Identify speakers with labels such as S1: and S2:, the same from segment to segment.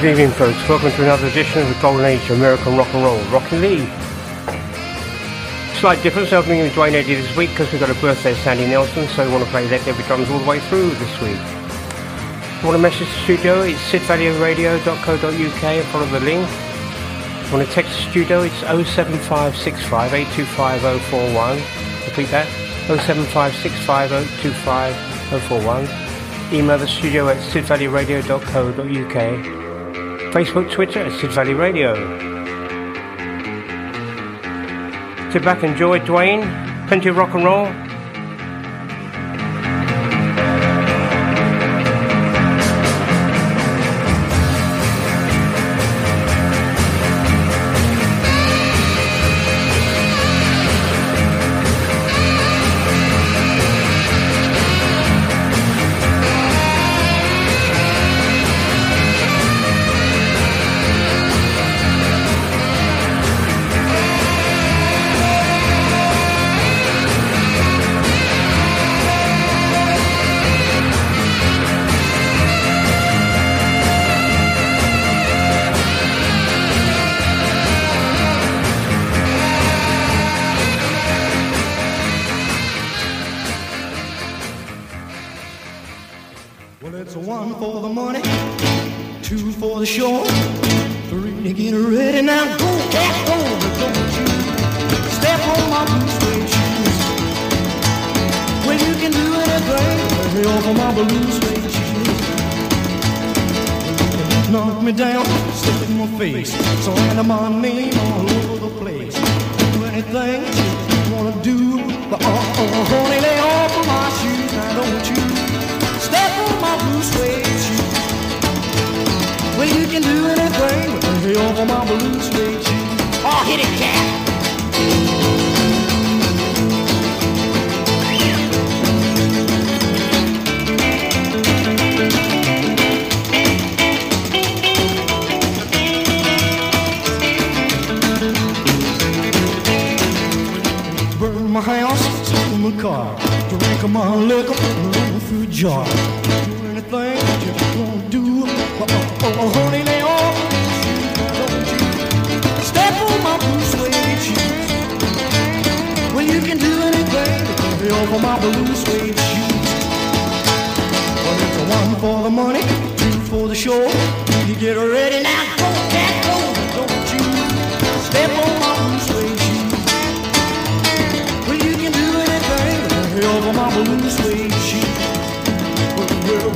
S1: Good evening, folks. Welcome to another edition of the Golden Age of American Rock and Roll. Rockin' Lee. Slight difference opening with Duane Eddy this week because we've got a birthday of Sandy Nelson, so we want to play that Debbie drums all the way through this week. If you want to message the studio, it's sidvalleyradio.co.uk and follow the link. If you want to text the studio, it's 07565 825 Repeat that, 07565 Email the studio at sidvalleyradio.co.uk. Facebook, Twitter at Sid Valley Radio. Sit back, and enjoy Duane. Plenty of rock and roll.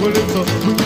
S2: Well, it's a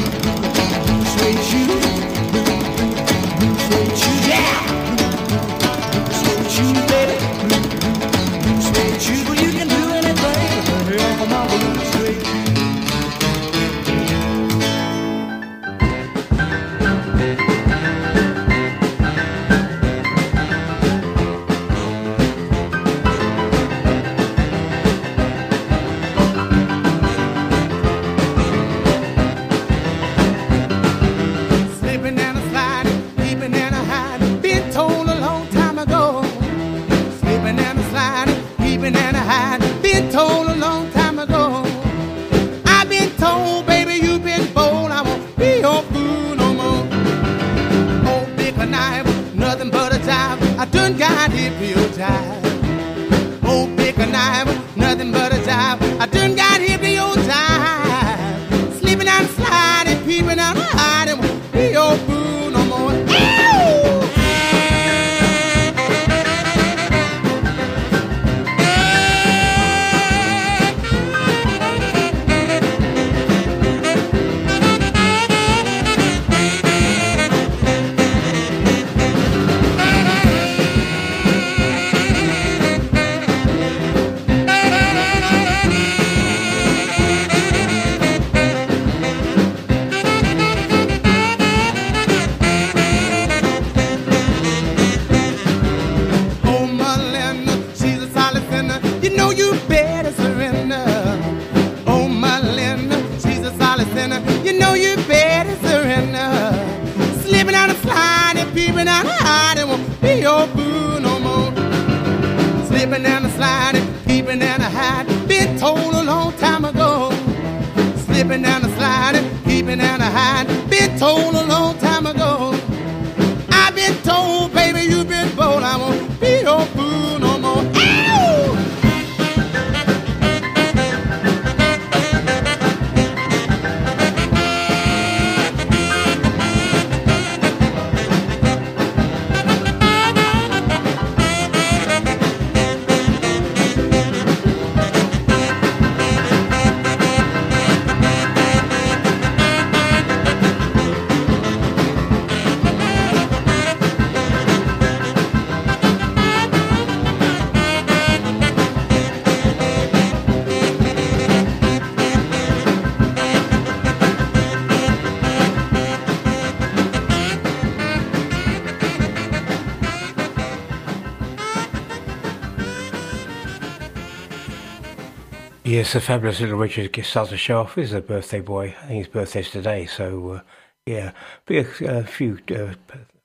S3: Yes, the fabulous little Richard starts to show off. He's a birthday boy. I think his birthday's today. So, uh, yeah, be a, a few uh,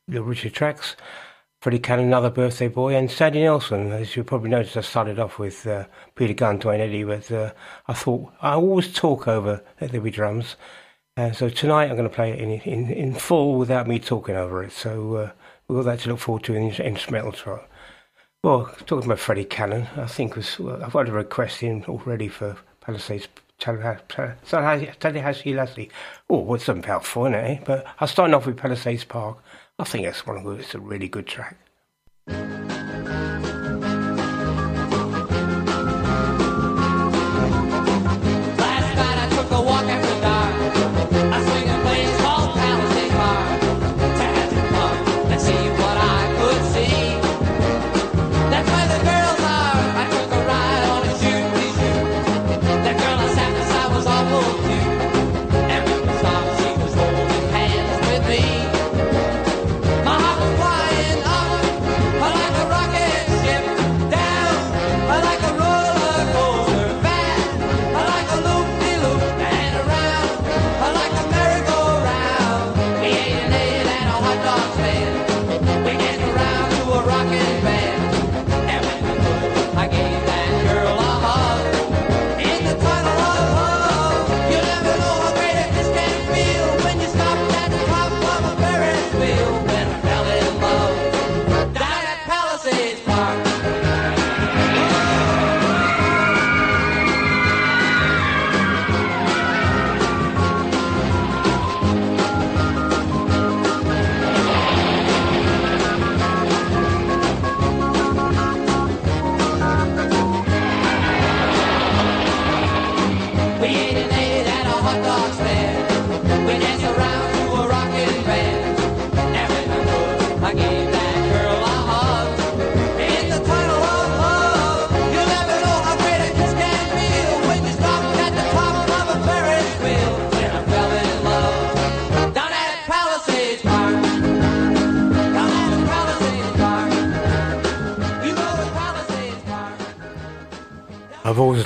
S3: little Richard tracks. Freddie Cannon, another birthday boy, and Sandy Nelson. As you probably noticed, I started off with uh, Peter Gunn, Duane Eddy, but uh, I thought I always talk over the be drums. Uh, so tonight I'm going to play it in, in, in full without me talking over it. So uh, we've got that to look forward to in the instrumental. Well, talking about Freddie Cannon, I think was well, I've got a request in already for Palisades Tallahassee Lassie. Oh, what's some about fun, eh? But I'll start off with Palisades Park. I think that's one of the, it's a really good track.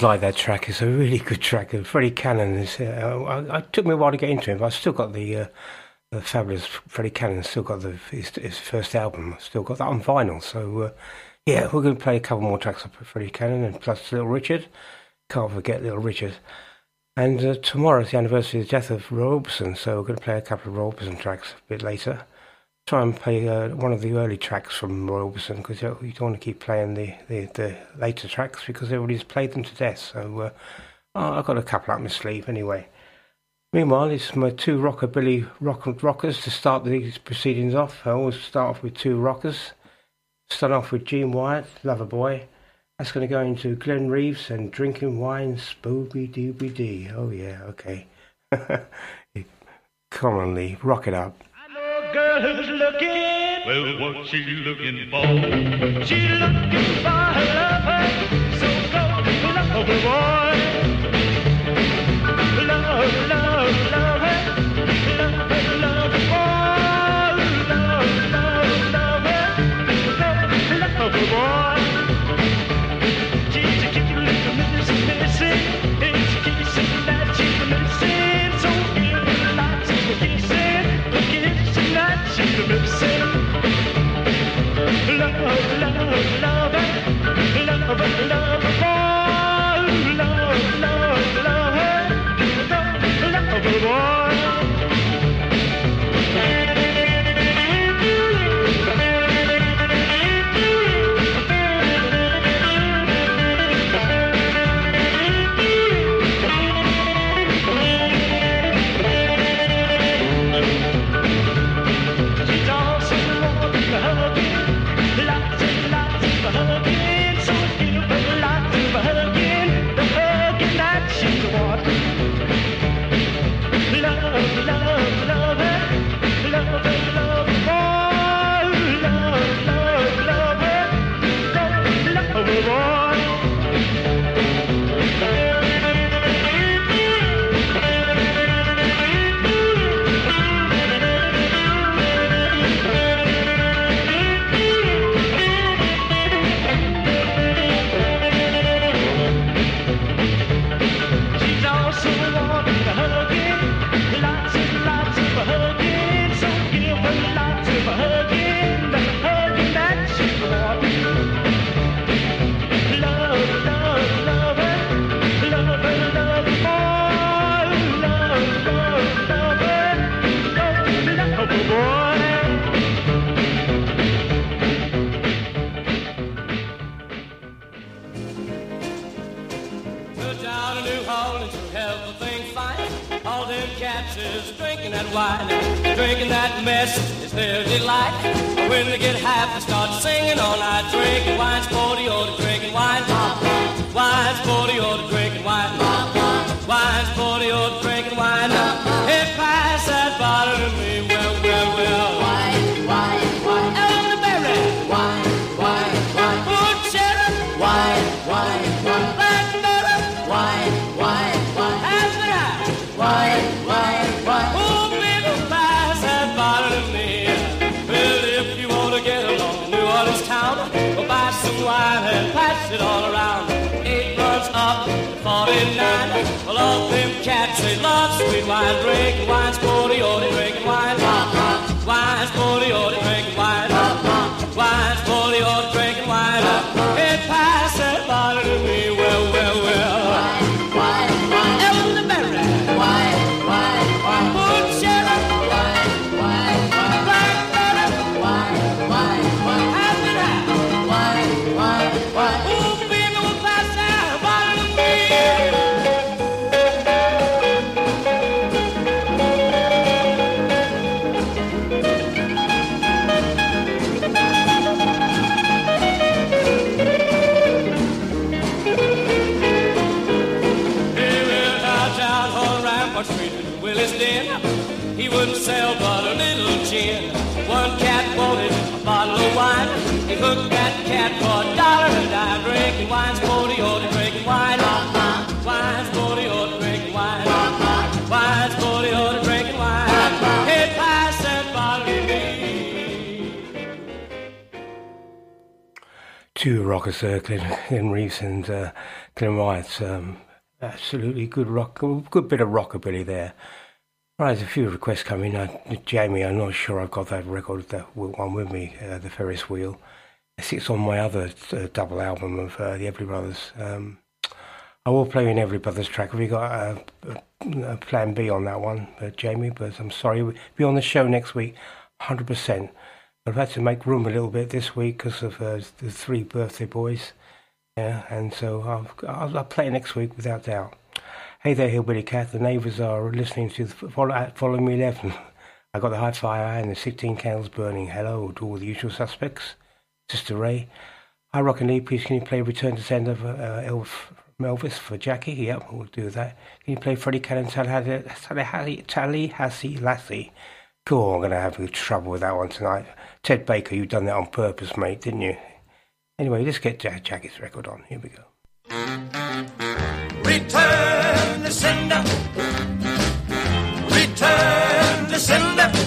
S3: Liked that track. It's a really good track. And Freddie Cannon is. Uh, I, I, took me a while to get into him, but I've still got the, uh, the fabulous Freddie Cannon. Still got the his, his, first album. Still got that on vinyl. So uh, yeah, we're going to play a couple more tracks of Freddie Cannon and plus Little Richard. Can't forget Little Richard. And uh, is the anniversary of the death of Roy Orbison, so we're going to play a couple of Roy Orbison tracks a bit later try and play uh, one of the early tracks from Roy Orbison because you don't want to keep playing the, the, the, later tracks because everybody's played them to death. So uh, I've got a couple up my sleeve anyway. Meanwhile, it's my two rockabilly rock rockers to start these proceedings off. I always start off with two rockers. Start off with Gene Wyatt, Lover Boy. That's going to go into Glenn Reeves and Drinking Wine, Spooby Dooby Dee. Oh, yeah, okay. Come on, Lee, rock it up
S4: girl who's looking. Well, what's she looking for? She's looking for her lover. So go, lover
S5: drinking that wine, drinking that mess is their delight. When they get half, they start singing all night, drinking wine, sporty, or drinking wine. Wine, sporty, or drinking wine. Wine, sporty, or drinking wine. Hey, pass that bottle to me, all them cats, they love sweet wine. Drinking wine, sporty, or they
S3: Two rockers, uh, Glenn, Glenn Reeves and uh, Glenn Wyatt. Um, absolutely good rock, good bit of rockabilly there. Right, there's a few requests coming. Uh, Jamie, I'm not sure I've got that record, that one with me, uh, the Ferris Wheel. It sits on my other uh, double album of uh, the Everly Brothers. Um, I will play an Everly Brothers track. Have you got a, a, a plan B on that one, uh, Jamie? But I'm sorry, we'll be on the show next week, 100%. I've had to make room a little bit this week because of uh, the three birthday boys. Yeah, and so I'll, I'll, I'll play next week without doubt. Hey there, Hillbilly Cat. The neighbours are listening to follow, follow me 11. I got the high fire and the 16 candles burning. Hello to all the usual suspects. Sister Ray. Hi, Rockin' Lee. Please, can you play Return to Sender for uh, Elf, Elvis for Jackie? Yep, we'll do that. Can you play Freddie Cannon, Tallahassee, Tallahassee Lassie? Cool, I'm going to have trouble with that one tonight. Ted Baker, you've done that on purpose, mate, didn't you? Anyway, let's get Jack Jackie's record on. Here we go.
S6: Return to sender. Return to sender.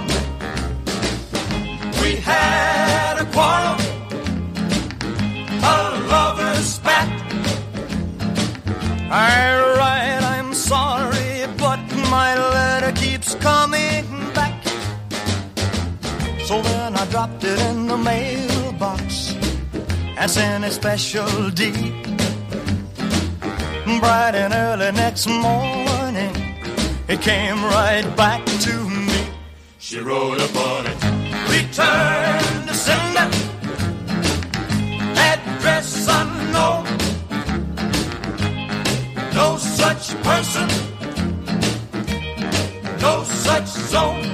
S6: We had a quarrel, a lover's spat. I write, I'm sorry, but my letter keeps coming back. So then I dropped it in the mailbox and sent a special deed bright and early next morning, it came right back to me. She wrote upon it, return to sender, address unknown, no such person, no such zone.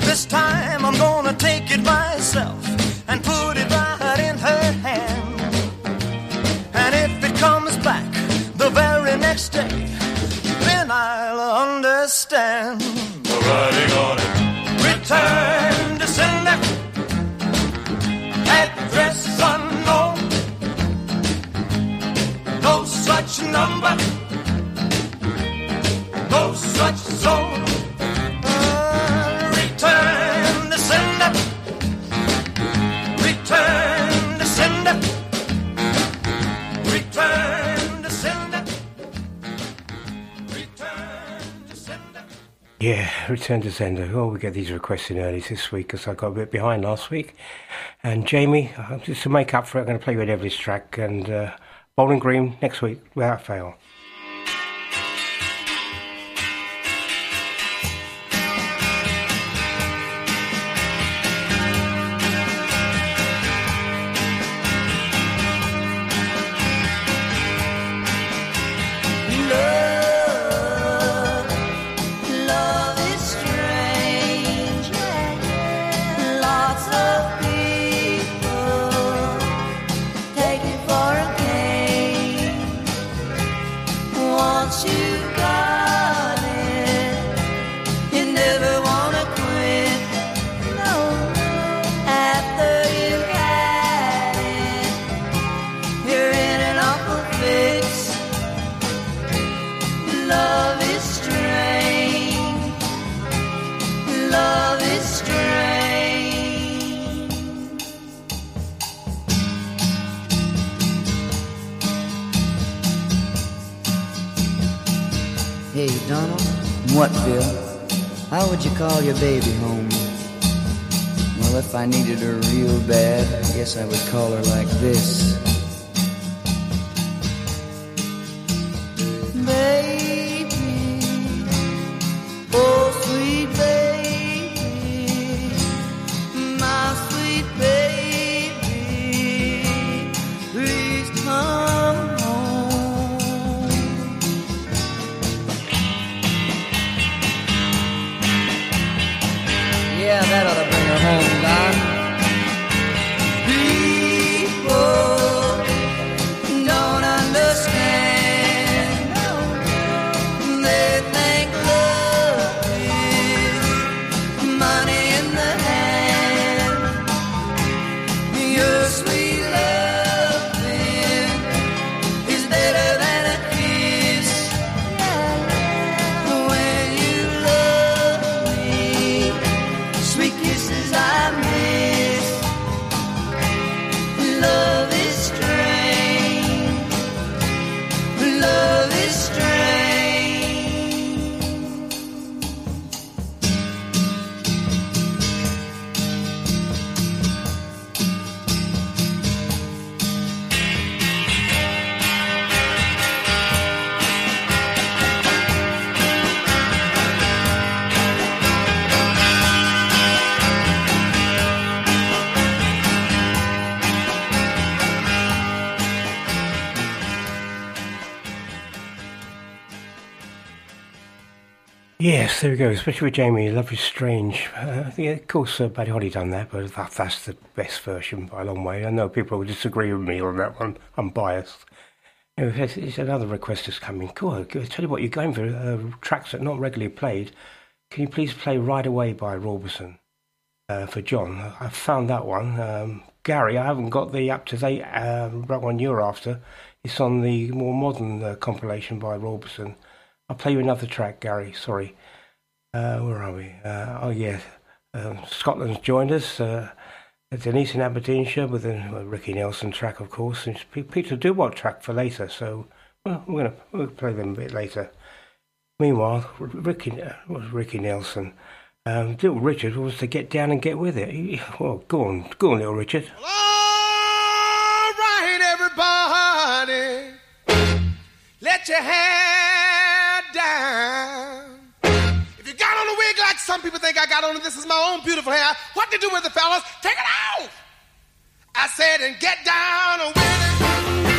S6: This time I'm gonna take it myself and put it right in her hand. And if it comes back the very next day,
S7: Yeah, return to sender. Oh, we get these requests in early this week because I got a bit behind last week. And Jamie, uh, just to make up for it, I'm going to play you an Everest track and uh, Bowling Green next week without fail. Yes, there we go. Especially with Jamie, Love is Strange. Uh, yeah, of course, uh, Buddy Holly done that, but that, that's the best version by a long way. I know people will disagree with me on that one. I'm biased. You know, it's, it's another request that's coming. Cool. I tell you what, you're going for uh, tracks that are not regularly played. Can you please play Right Away by Orbison uh, for John? I found that one. Um, Gary, I haven't got the up to date um, right one you're after. It's on the more modern uh, compilation by Orbison. I'll play you another track, Gary. Sorry. Uh, where are we? Uh, oh, yeah. Um, Scotland's joined us. Uh, Denise in Aberdeenshire with a Ricky Nelson track, of course. And Peter Duwat track for later. So well, we're going to we'll play them a bit later. Meanwhile, Ricky, uh, was Ricky Nelson? Um, little Richard was to get down and get with it. He, well, go on, go on, little Richard.
S2: All right, everybody, let your hair down. Some people think I got on this is my own beautiful hair. What to do with the fellas? Take it off! I said, and get down with it.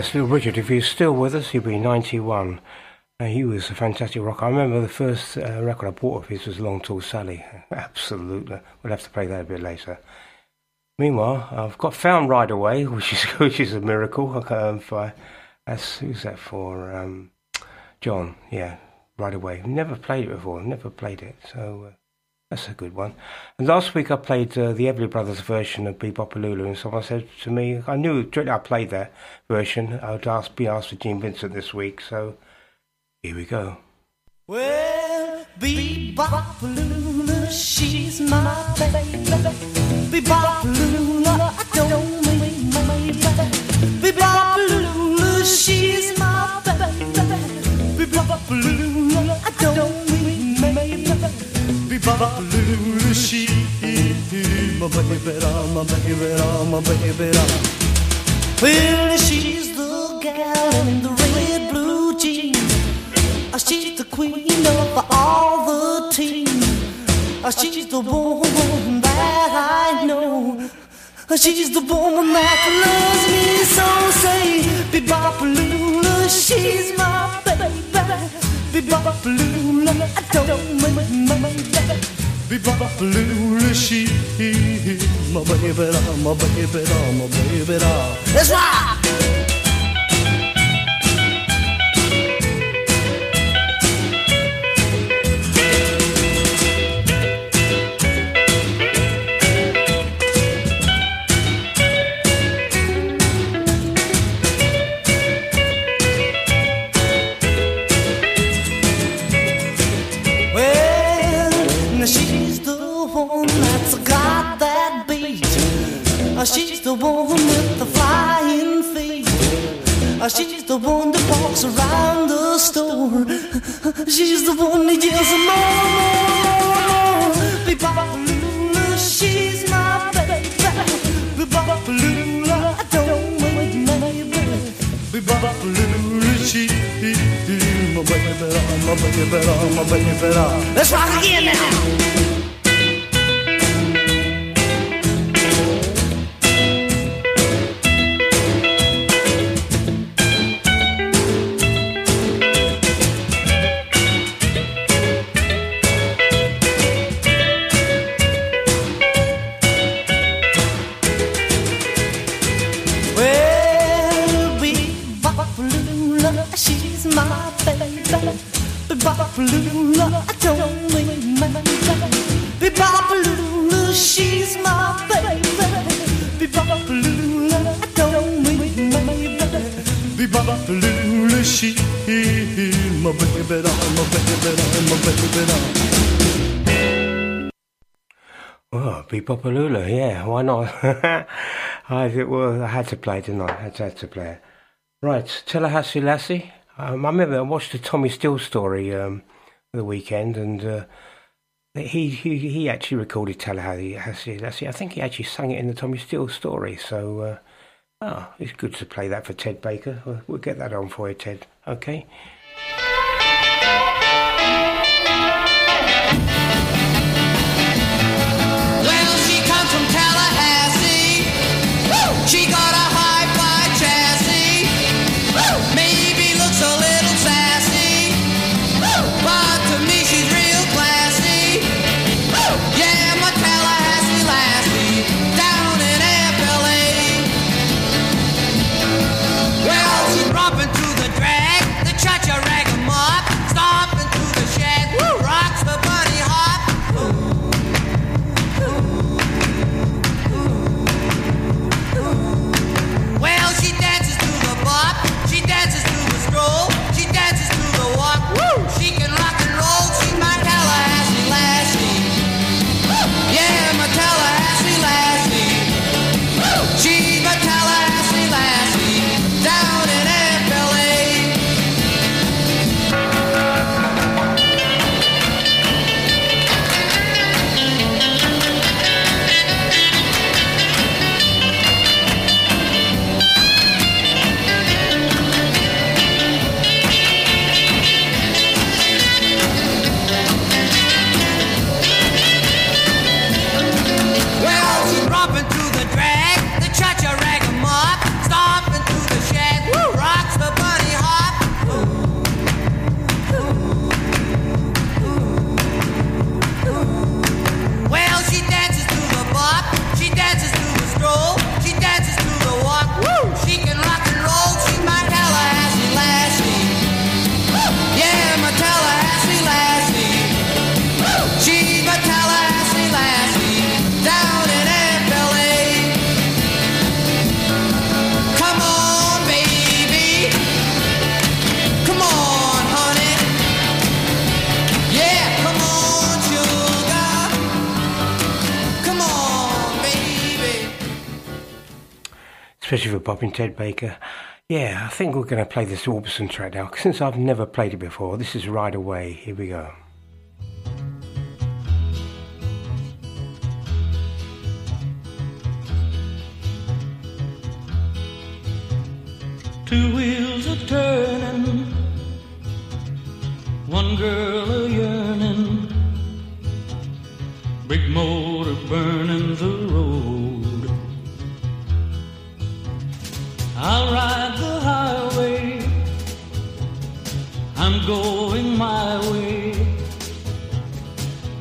S3: Yes, Little Richard, if he's still with us, he'll be 91. Uh, he was a fantastic rocker. I remember the first uh, record I bought of his was Long Tall Sally. Absolutely. We'll have to play that a bit later. Meanwhile, I've got Found Right Away, which is which is a miracle. Um, for, that's, who's that for? Um, John, yeah, Right Away. Never played it before, never played it. So uh, that's a good one. And last week I played uh, the Everly Brothers version of Bebop Lula, and someone said to me, I knew I played that version. I would ask, be asked for Gene Vincent this week, so here we go.
S8: Well, Bebop Lula, she's my baby. Bebop Lula, I don't mean maybe. Bebop Lula, she's my baby. Bebop Lula, I don't. Lula, she's my baby, my baby, my baby. Well, she's the gal in the red blue jeans. She's the queen of all the team. She's the woman that I know. She's the woman that loves me so. Say, Bebop she's my baby. Bebop I don't mean my baby. She my baby, my baby, my baby. Rock. Uh, She's the one with the flying feet. Uh, She's the one that walks around the store. She's the one that yells more, more, more. Bebop she's my baby. Bebop I don't wait, maybe. Bebop she my baby, my baby, my baby. Let's rock again now. moving on. Well, Bebop
S3: yeah, why not? As it were, I had to play, didn't I? I had to, had to play. Right, Tallahassee Lassie. Um, I remember I watched the Tommy Steele story um, the weekend, and uh, he, he he actually recorded Tallahassee Lassie. I think he actually sang it in the Tommy Steele story. So, uh,
S9: oh, it's good to play that for Ted Baker. We'll, we'll get that on for you, Ted. Okay. especially for Bob and Ted Baker. Yeah, I think we're going to play this Orbison track now. Since I've never played it before, this is Right Away. Here we go.
S5: Two wheels are turning, one girl a yearning, big motor burning the road. I'll ride the highway. I'm going my way.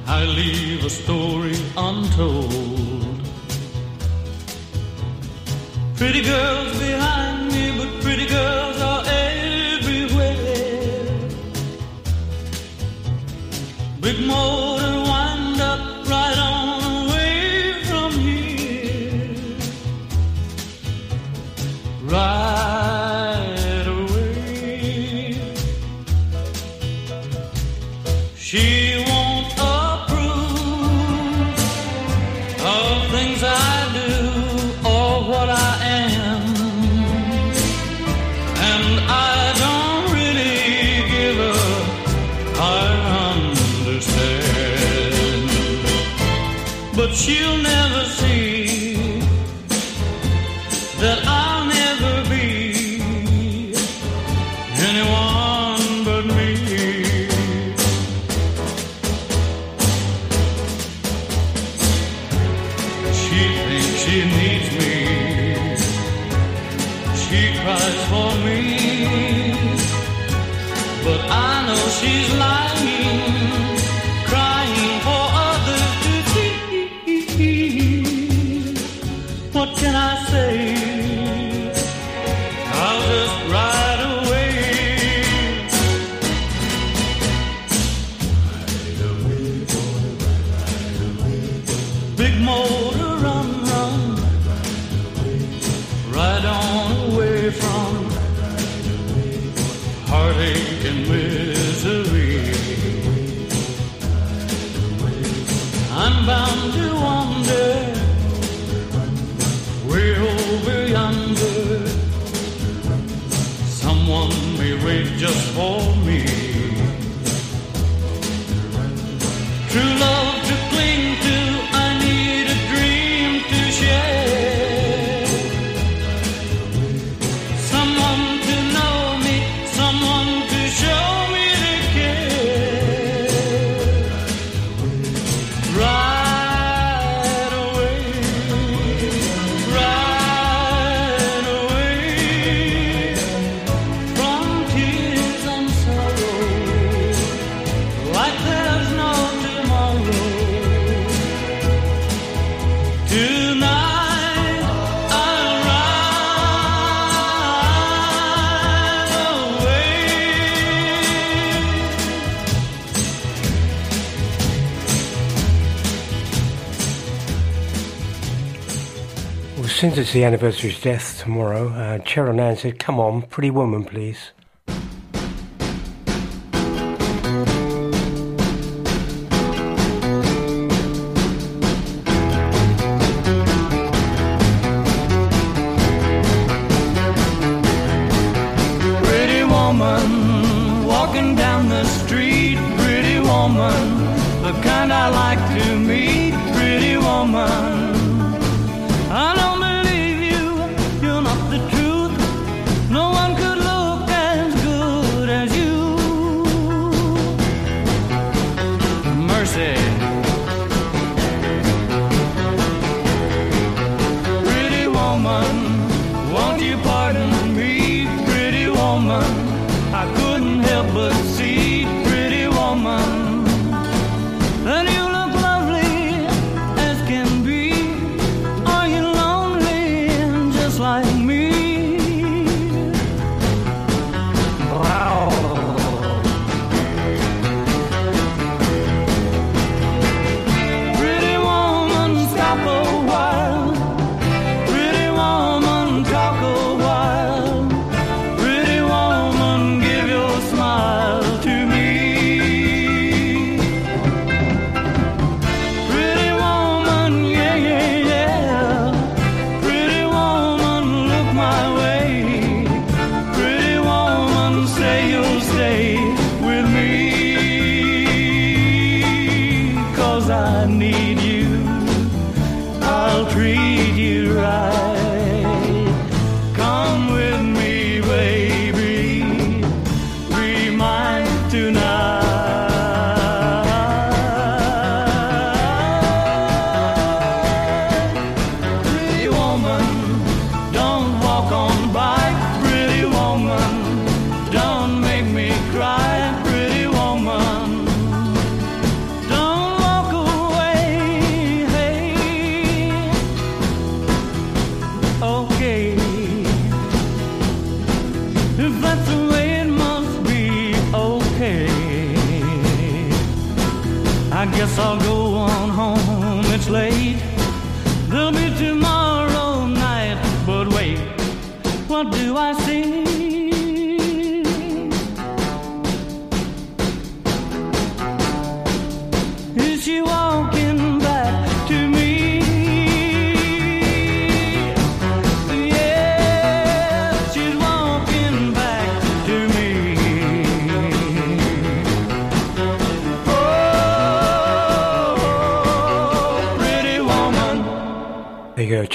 S5: I leave a story untold. Pretty girls behind me, but pretty girls are everywhere. Big motor.
S3: Pretty woman, please.
S5: Pretty woman walking down the street. Pretty woman, the kind I like to meet. Pretty woman.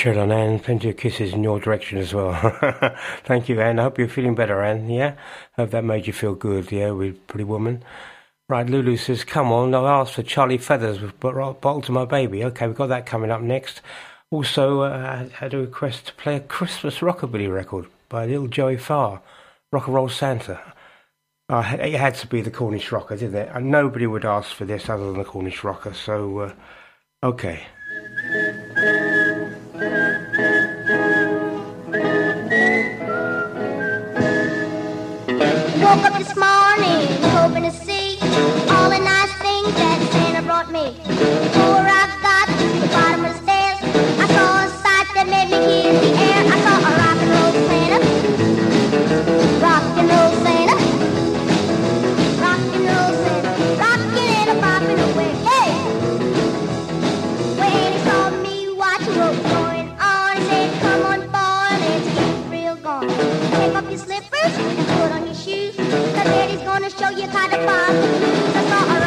S3: Cheryl Ann. Plenty of kisses in your direction as well. Thank you, Anne. I hope you're feeling better, Anne. Yeah? Hope that made you feel good, yeah, with Pretty Woman. Right, Lulu says, come on, I've asked for Charlie Feathers with Bo- Bottle to My Baby. Okay, we've got that coming up next. Also, uh, I had a request to play a Christmas rockabilly record by Little Joey Farr, Rock and Roll Santa. Uh, it had to be the Cornish Rocker, didn't it? And nobody would ask for this other than the Cornish Rocker, so, uh, okay.
S10: Woke up this morning hoping to see all the nice things that Santa brought me. Take off your slippers and put on your shoes, 'cause Daddy's gonna show you how to pop the blues." I saw a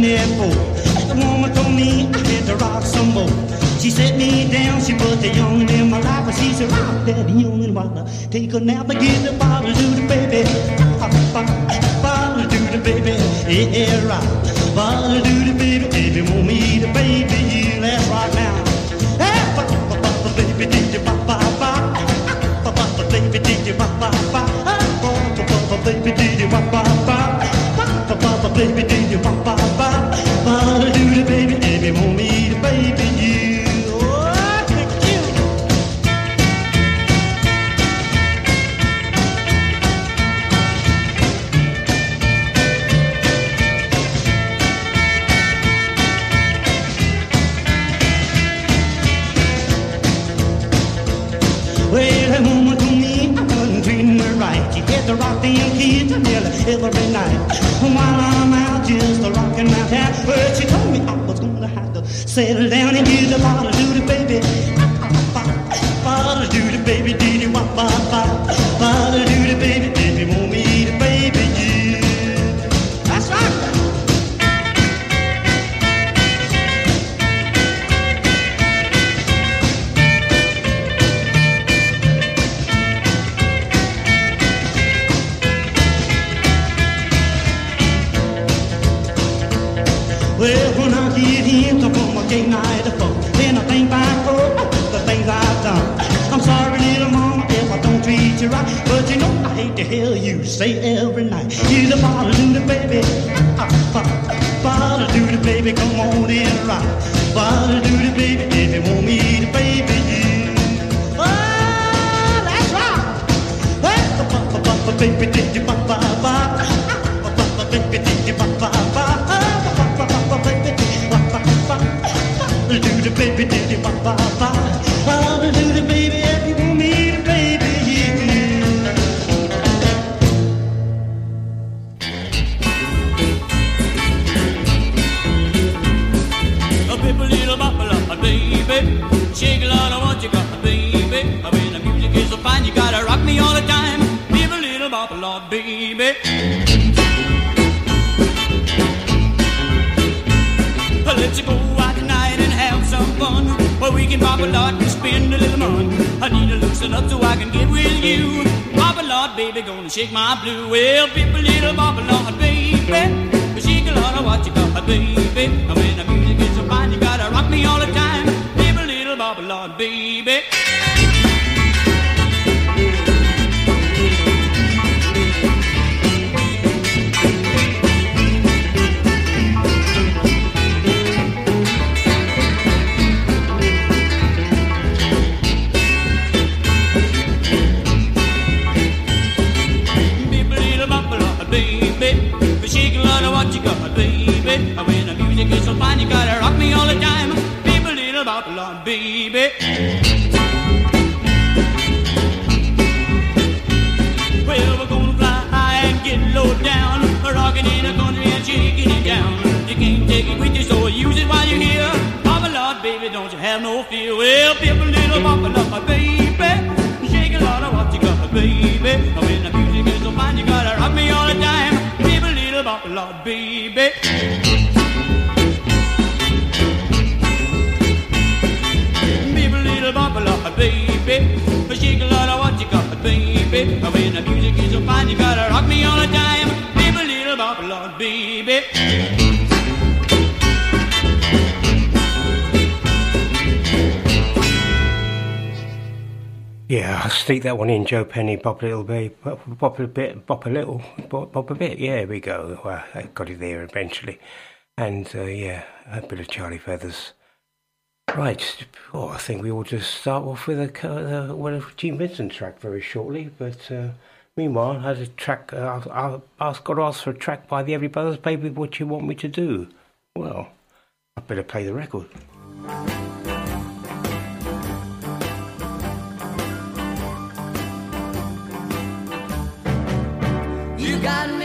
S11: been here before. The woman told me I had to rock some more. She set me down, she put the young in my lap, and she said, Rock that young and while take a nap, I give the bottle to the baby. Rock, rock, bottle to the baby. Yeah, rock, bottle to the baby. If you want me to baby you, let's rock now. Hey, pop, pop, pop, baby, did you bop, bop, bop, Pop, pop, baby, did you
S12: bop, bop, pop? Pop, pop, baby, did you
S13: pop. that one in Joe Penny, Bob Little Bit, Bob a Bit, Bob a Little, Bob, Bob a Bit. Yeah, we go. Well, I got it there eventually, and uh, yeah, a bit of Charlie Feathers. Right, oh, I think we will just start off with a uh, well, Gene Vincent track very shortly. But uh, meanwhile, I had a track. Uh, I, I, I to ask for a track by the Everly Brothers. Baby, what you want me to do? Well, I better play the record.
S7: got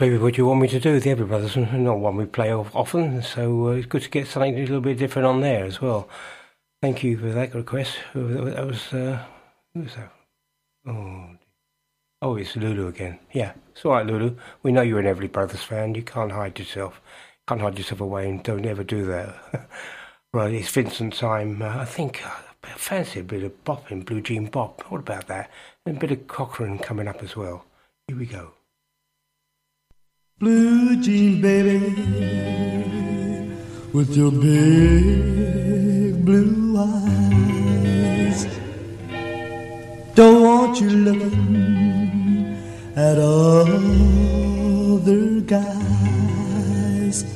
S3: maybe what you want me to do, the Everly Brothers, not one we play of- often, so uh, it's good to get something a little bit different on there as well. Thank you for that request. That was, uh, who was that? Oh, oh, it's Lulu again. Yeah, it's all right, Lulu. We know you're an Everly Brothers fan. You can't hide yourself. Can't hide yourself away, and don't ever do that. right, it's Vincent time. Uh, I think uh, I fancy a bit of bop in Blue Jean Bop. What about that? And a bit of Cochran coming up as well. Here we go.
S14: Blue jean baby with your big blue eyes. Don't want you looking at other guys.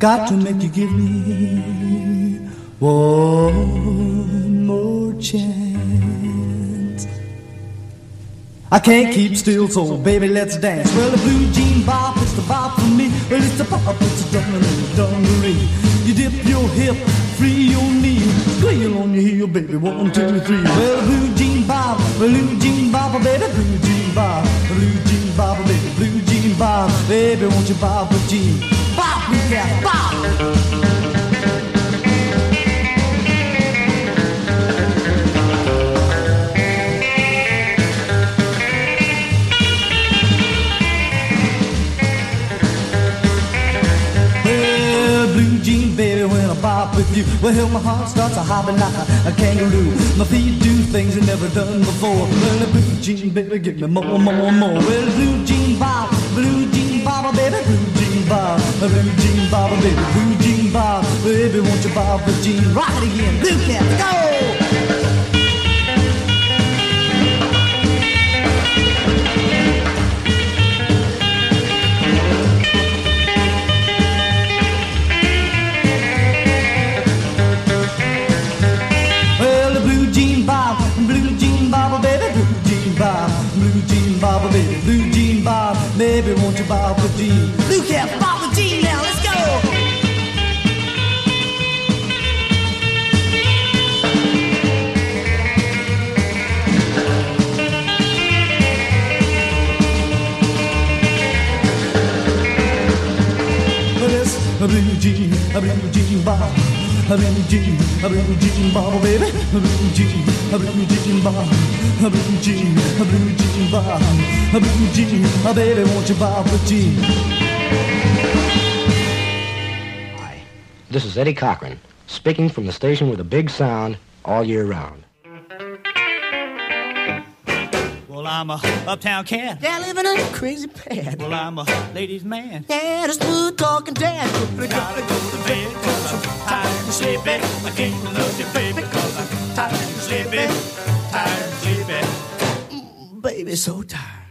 S14: Got to make you give me one more chance. I can't keep still, so baby, let's dance. Well, the blue jean bop, it's the bop for me. Well, it's the bop, it's the dungaree, dungaree. You dip your hip, free your knee, squeal on your heel, baby. One, two, three. Well, blue jean bop, blue jean bop, baby, blue jean bop, blue jean bop, baby, blue jean bop, baby, won't you bop a jean? Bop, got bop. Bop with you, well, my heart starts a hopping like a, a kangaroo. My feet do things I never done before. Well, the blue jean baby, give me more, more, more. Well, blue jean bop, blue jean bop, baby, blue jean bop, blue jean bop, baby, blue jean bop, baby, won't you bop with jean? Rock it again, blue cat, go! Jean blue jean bob, maybe won't you bob the jean? Blue cap, bob the jean now, let's go! A blue jean, a blue jean bob, a blue jean, a blue jean bob, baby, a blue jean, a blue jean bob, a blue jean, a blue jean bob, a blue jean, a baby, won't you bob the jean?
S15: This is Eddie Cochran, speaking from the station with a big sound all year round.
S13: Well, I'm a uptown cat.
S1: Yeah, living in a crazy pad.
S13: Well, I'm a ladies' man.
S1: Yeah, the smooth talking dad.
S13: But I gotta go to bed cause I'm tired and sleepy. I can't love you, baby, cause I'm tired and sleepy. Tired and sleepy.
S1: Baby, so tired.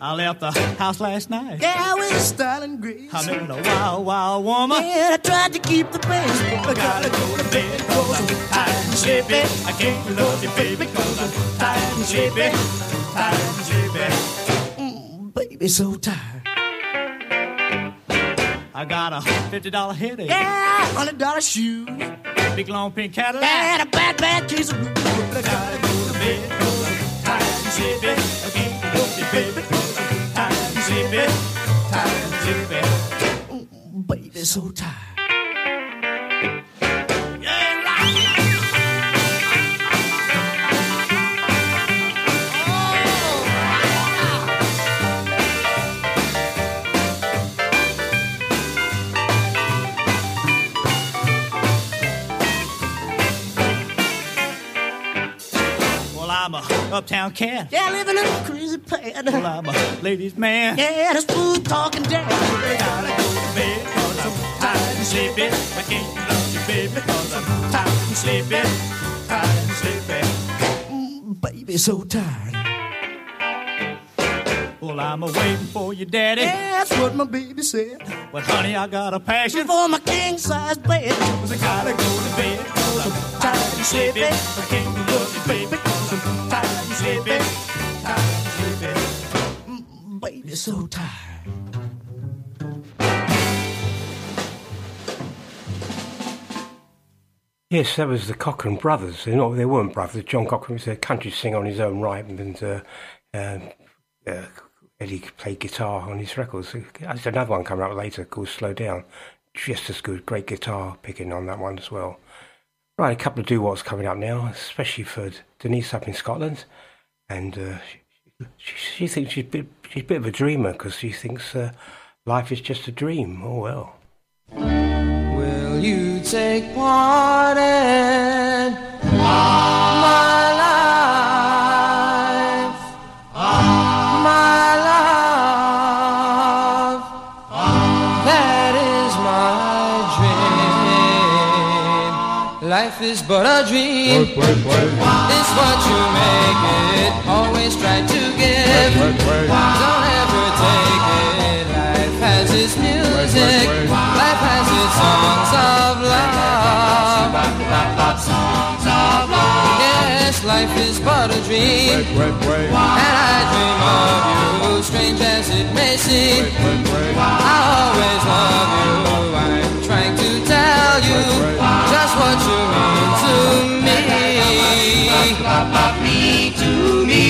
S13: I left the house last night.
S1: Yeah, with style and grace.
S13: I met a wild, wild woman.
S1: Yeah, I tried to keep the pace.
S13: I gotta go to bed cause I'm tired and sleepy. I can't love you, baby, cause I'm tired and sleepy. Tired and sleepy.
S1: Mm, baby, so tired.
S13: I got a $50 headache.
S1: Yeah, hundred dollar shoes.
S13: Big long pink Cadillac.
S1: And a bad, bad case of But
S13: I gotta go to bed cause I'm tired and sleepy. I can't love you, baby, I'm tired and
S1: baby, so tired.
S13: Uptown cat.
S1: Yeah, living in a crazy pad.
S13: Well, I'm a ladies' man.
S1: Yeah, the smooth talking dad.
S13: I gotta go to bed cause I'm tired and sleepy. I can't love you, baby, cause I'm mm, tired and sleepy. Tired and sleepy.
S1: Baby, so tired.
S13: Well, I'm a waiting for you, daddy.
S1: Yeah, that's what my baby said.
S13: But honey, I got a passion.
S1: For my king size bed.
S13: Cause I gotta go to bed cause I'm tired and sleepy. I can't love you, baby, cause I'm tired sleepy.
S1: Baby, so tired.
S3: Yes, that was the Cochran brothers. They weren't brothers. John Cochran was a country singer on his own right, and uh, uh, uh, Eddie played guitar on his records. There's another one coming up later called Slow Down. Just as good, great guitar picking on that one as well. Right, a couple of doo-wops coming up now, especially for Denise up in Scotland. And uh, she, she thinks she's a bit, she's a bit of a dreamer because she thinks uh, life is just a dream. Oh well.
S16: Will you take part in Life is but a dream. It's what you make it. Always try to give. Don't ever take it. Life has its music. Life has its songs of love. Songs of love. Yes, life is but a dream. And I dream of you, strange as it may seem. I always love you. I'm trying to tell you just what you mean to me. Me to me.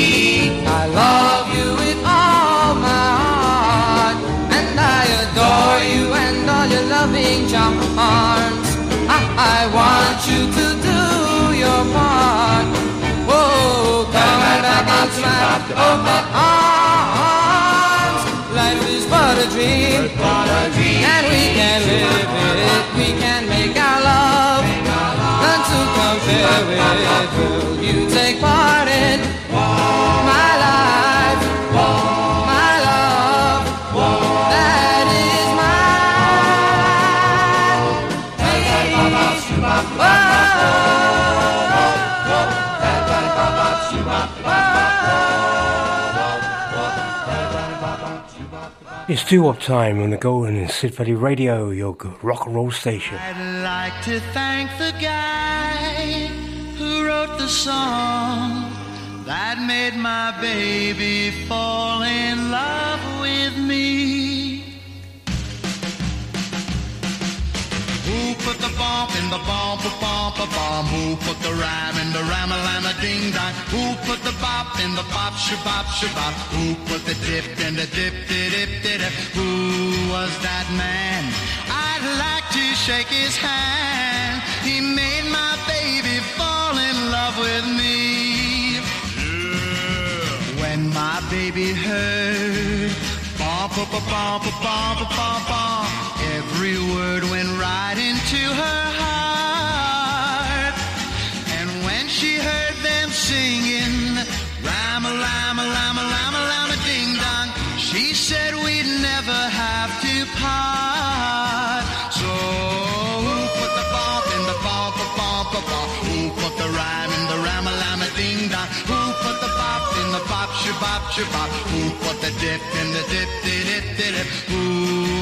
S16: I love you with all my heart, and I adore you and all your loving charms. I, I want you to do your part. Oh, come back into my open arms. But a dream, and we can live it. We can make our love, none to compare with. Will you take part
S3: It's doo-wop time on the Golden and Sid Valley Radio, your rock and roll station.
S17: I'd like to thank the guy who wrote the song that made my baby fall in love put the bump in the bump, a bump, a bomb? Who put the rhyme in the rhyme, a lama ding dong? Who put the bop in the bop, shabop, shabop? Who put the dip in the dip, dip, dip, dip? Who was that man? I'd like to shake his hand. He made my baby fall in love with me. Yeah. When my baby heard bump, bump, bump, bump, bump, bump, bump, every word went right into her heart. And when she heard them singing, Rama, Lama, Lama, Lama, Lama, Ding Dong, she said we'd never have to part. So who put the bump in the bump, bump, bump, bump? Who put the rhyme in the Rama, Lama, Ding Dong? The bop, shabop, shabop? Who put the dip in the dip, dip, dip, dip? Who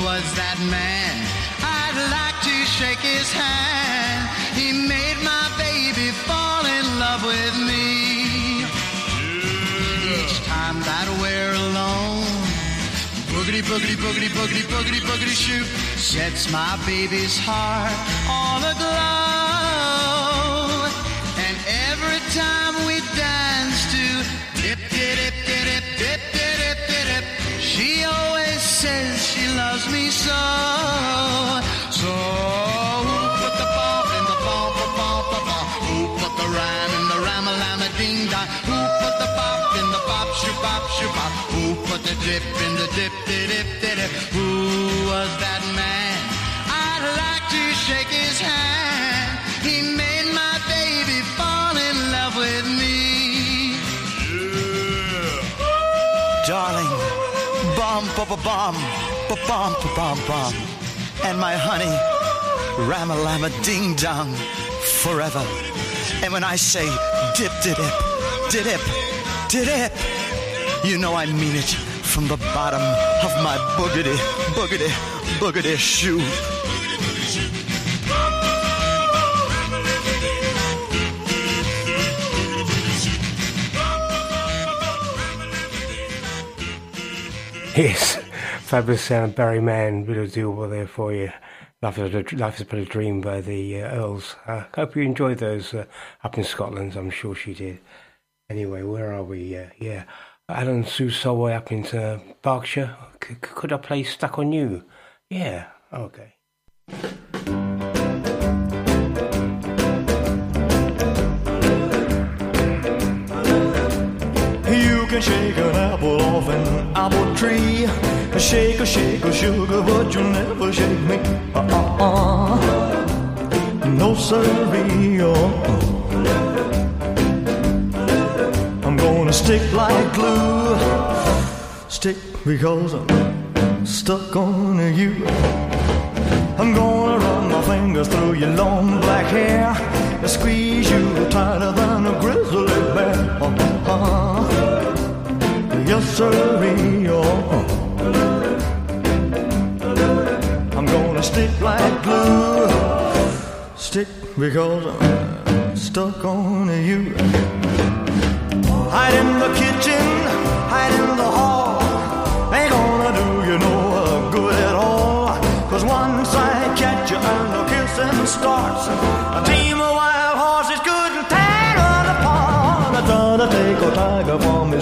S17: was that man? I'd like to shake his hand. He made my baby fall in love with me. Each time that we're alone, boogity, boogity, boogity, boogity, boogity, boogity, shoot, sets my baby's heart all aglow. Dip in the dip, dip, dip? Who was that man? I'd like to shake his hand. He made my baby fall in love with me. Yeah. Darling, bum, ba, ba, bum, ba, bum, ba, bum, bum. And my honey, rama, lama, ding dong, forever. And when I say dip, dip, dip, dip, dip, dip, you know I mean it from the bottom of my boogity, boogity, boogity shoe.
S3: Yes, fabulous sound, Barry Mann, bit of doo-wop there for you. Life is, a, Life is but a Dream by the uh, Earls. I hope you enjoyed those uh, up in Scotland. I'm sure she did. Anyway, where are we? Uh, yeah, Alan Susoy up into uh, Berkshire. C- could I play Stuck on You? Yeah, okay.
S6: You can shake an apple off an apple tree. Shake a shake a sugar, but you'll never shake me. Uh-uh-uh. No siree. Uh-uh. Stick like glue. Stick because I'm stuck on you. I'm gonna run my fingers through your long black hair and squeeze you tighter than a grizzly bear. Uh-uh. Yes, sirree. Oh. I'm gonna stick like glue. Stick because I'm stuck on you.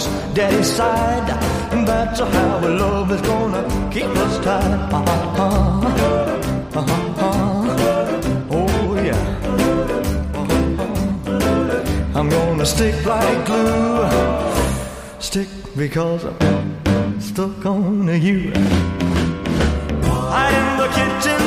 S6: His daddy's side. And that's how our love is gonna keep us tied. Uh-huh. Uh-huh. Oh yeah. Uh-huh. I'm gonna stick like glue. Stick because I'm stuck on you. Hide in the kitchen,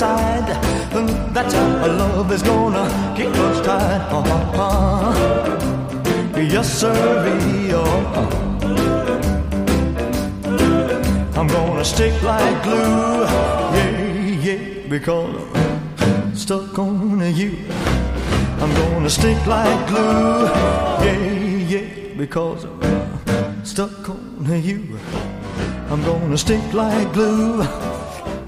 S6: side. That's how our love is gonna keep us tied. Uh-huh. Yes, sirree. Uh-huh. I'm gonna stick like glue, yeah, yeah, because I'm stuck on you. I'm gonna stick like glue, yeah, yeah, because I'm stuck on you. I'm gonna stick like glue,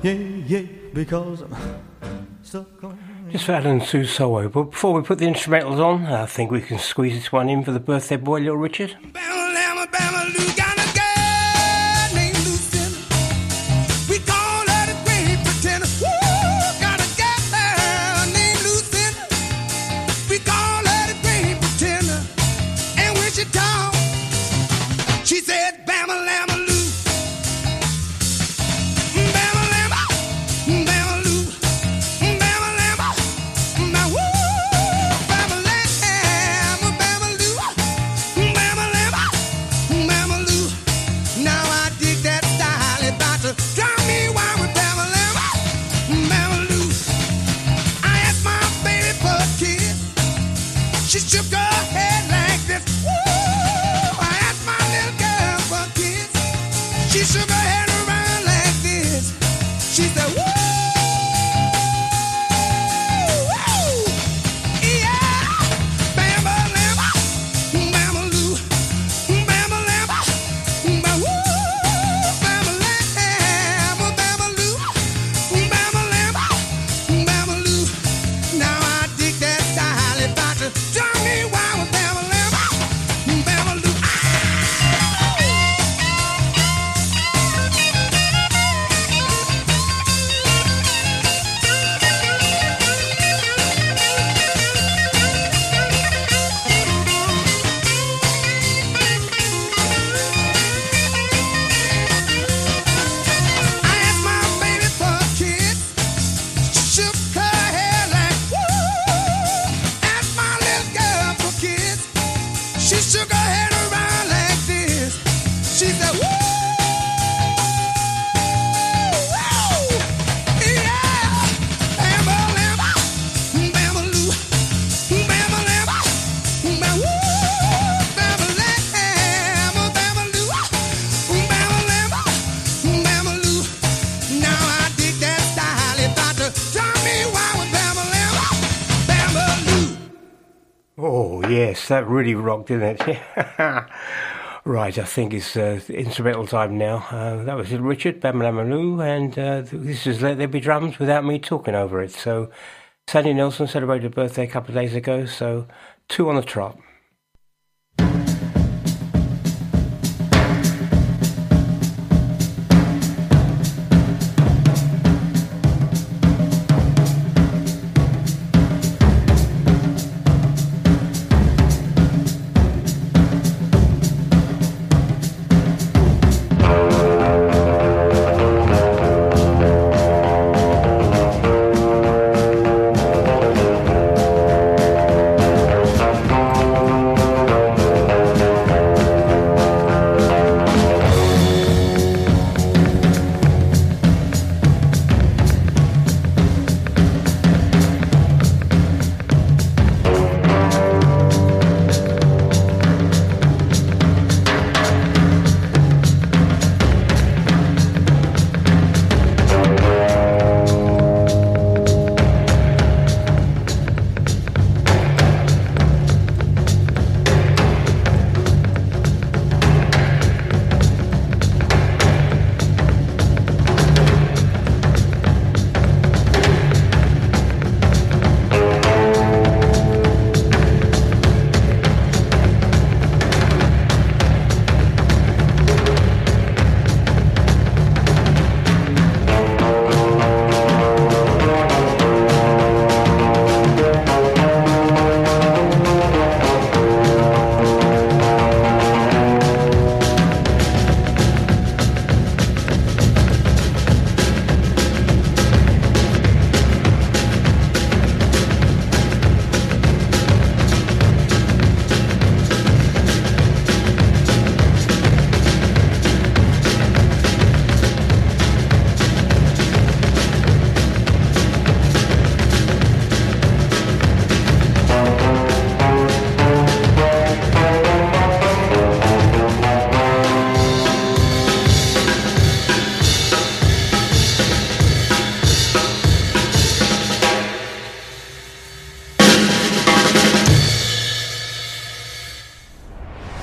S6: yeah, yeah, because I'm stuck on
S3: Just for Alan Susoy. But before we put the instrumentals on, I think we can squeeze this one in for the birthday boy, Little Richard.
S2: We that
S3: really rocked, didn't it? right, I think it's uh, instrumental time now. Uh, that was Richard, Bamalamaloo, and uh, this is Let There Be Drums without me talking over it. So, Sandy Nelson celebrated a birthday a couple of days ago, so two on the trot.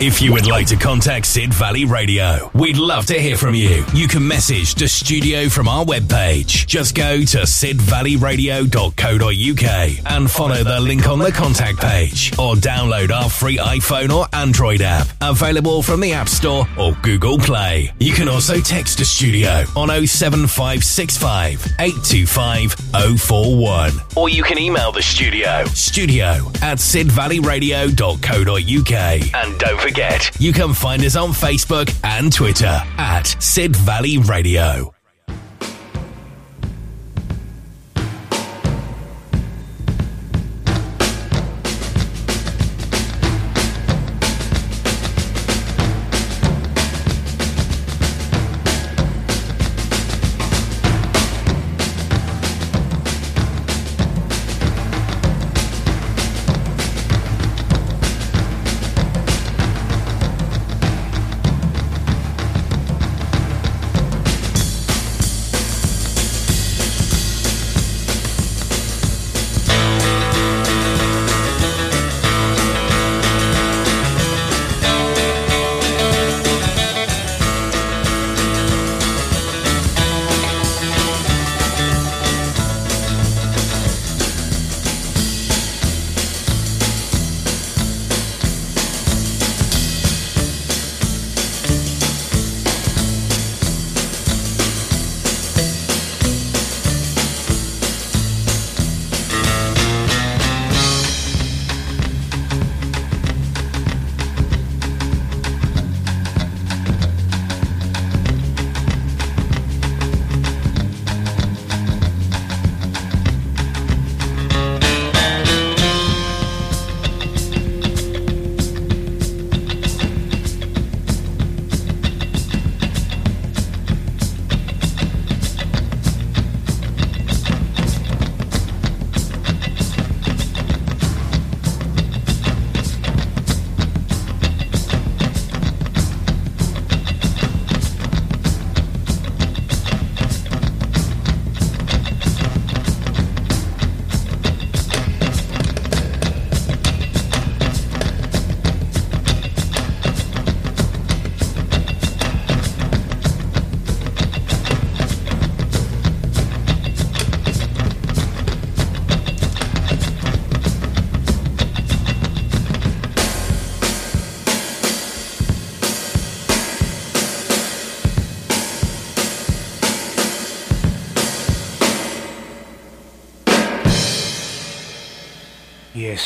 S18: If you would like to contact Sid Valley Radio, we'd love to hear from you. You can message the studio from our webpage. Just go to sidvalleyradio.co.uk and follow the link on the contact page or download our free iPhone or Android app available from the App Store or Google Play. You can also text the studio on 07565 825 041 or you can email the studio. Studio at sidvalleyradio.co.uk and don't forget you can find us on Facebook and Twitter at Sid Valley Radio.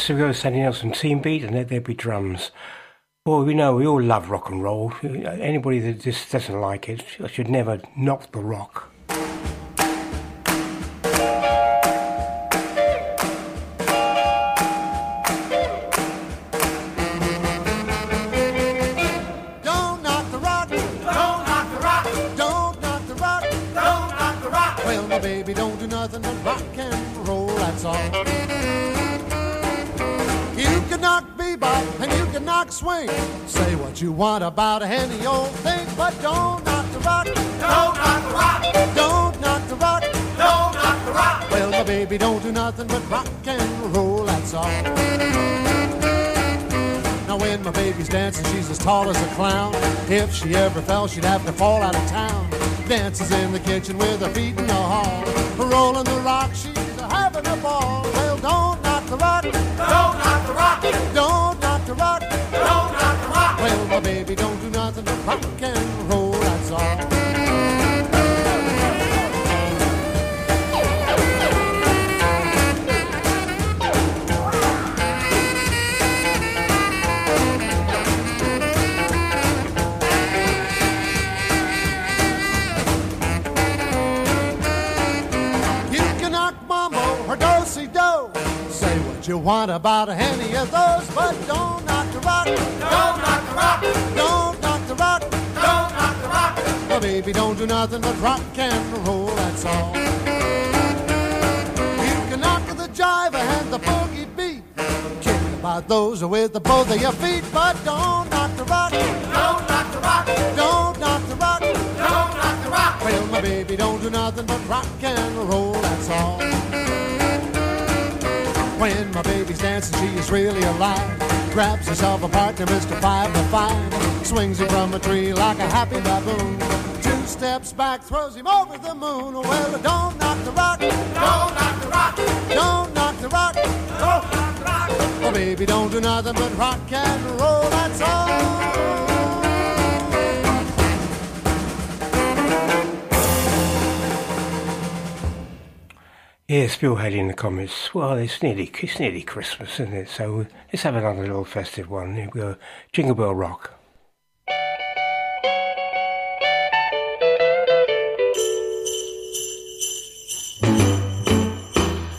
S3: We got Sandy Nelson Teen Beat and let there be drums. Boy, we know we all love rock and roll. Anybody that just doesn't like it should never knock the rock.
S19: What about any old thing, but don't knock the rock. Don't knock the rock. Don't knock the rock. Don't knock the rock. Well, my baby don't do nothing but rock and roll. That's all. Now when my baby's dancing, she's as tall as a clown. If she ever fell, she'd have to fall out of town. Dances in the kitchen with her feet in the hall. Rolling the rock, she's having a ball. Well, don't knock the rock. Don't knock the rock. Don't rock and roll. That's all. You can knock mambo or do-si do. Say what you want about any of those, but don't knock the rock. Don't knock the rock. Don't baby, don't do nothing but rock and roll. That's all. You can knock the jive and the boogie beat. Kick about those with the both of your feet, but don't knock the rock. Don't knock the rock. Don't knock the rock. Don't knock the rock. Well, my baby, don't do nothing but rock and roll. That's all. When my baby's dancing, she is really alive. Grabs herself a partner, Mr. Five to Five. Swings him from a tree like a happy baboon. Two steps back, throws him over the moon. Well, don't knock the rock. Don't knock the rock. Don't knock the rock. Don't knock the rock. Oh, baby, don't do nothing but rock and roll. That's all.
S3: Yes, Bill Haley in the Comets. Well, it's nearly it's nearly Christmas, isn't it? So let's have another little festive one. Here we go. Jingle Bell Rock.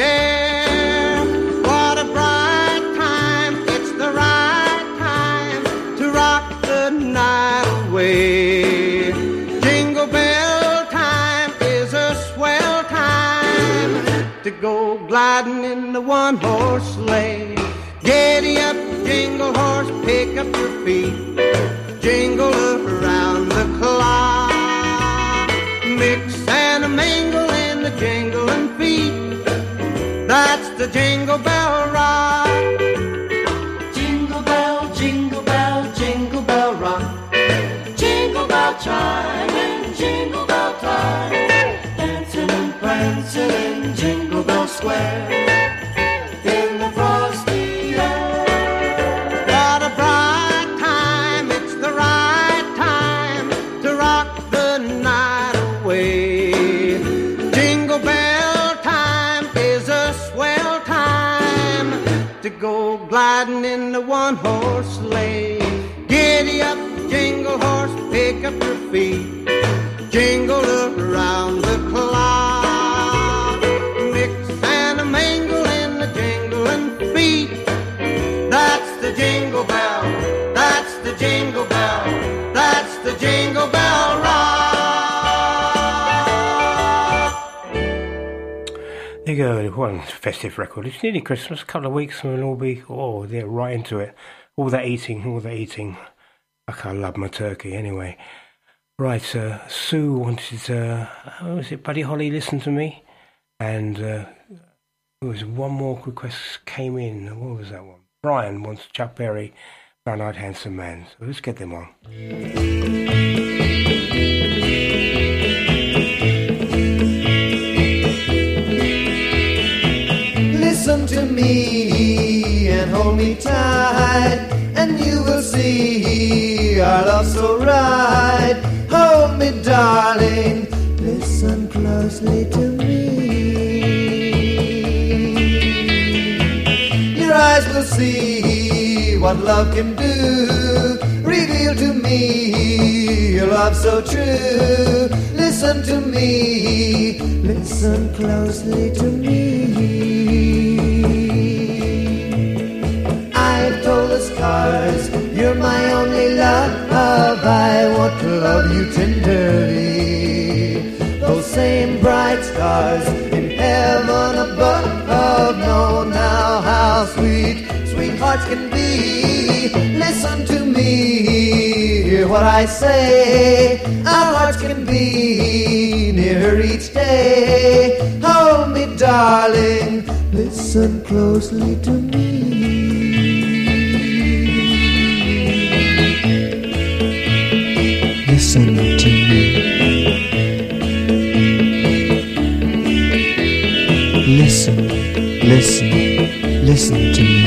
S20: air. What a bright time. It's the right time to rock the night away. Jingle bell time is a swell time to go gliding in the one horse sleigh. Giddy up, jingle horse, pick up your feet. Jingle up around the clock. Mix and mingle in the jingling feet. That's the jingle bell rock.
S16: Jingle bell, jingle bell, jingle bell rock. Jingle bell chime and jingle bell time. Dancing and prancing in Jingle Bell Square.
S20: One horse sleigh. Giddy up, jingle horse, pick up your feet. Jingle around the clock. Mix and a mingle in the jingling feet. That's the jingle bell. That's the jingle bell. That's the jingle bell rock.
S3: There you go, one festive record. It's nearly Christmas, a couple of weeks, and we'll all be, oh, they're right into it. All that eating, all that eating. Like I love my turkey anyway. Right, uh, Sue wanted, uh, was it, Buddy Holly, listen to me? And uh, there was one more request came in. What was that one? Brian wants Chuck Berry, Brown Eyed Handsome Man. So let's get them on.
S21: Me and hold me tight, and you will see our love so right. Hold me, darling, listen closely to me. Your eyes will see what love can do. Reveal to me your love so true. Listen to me, listen closely to me. Stars you're my only love. I want to love you tenderly. Those same bright stars in heaven above know now how sweet sweethearts can be. Listen to me, hear what I say. Our hearts can be nearer each day. Hold me, darling, listen closely to me. Listen, listen to me.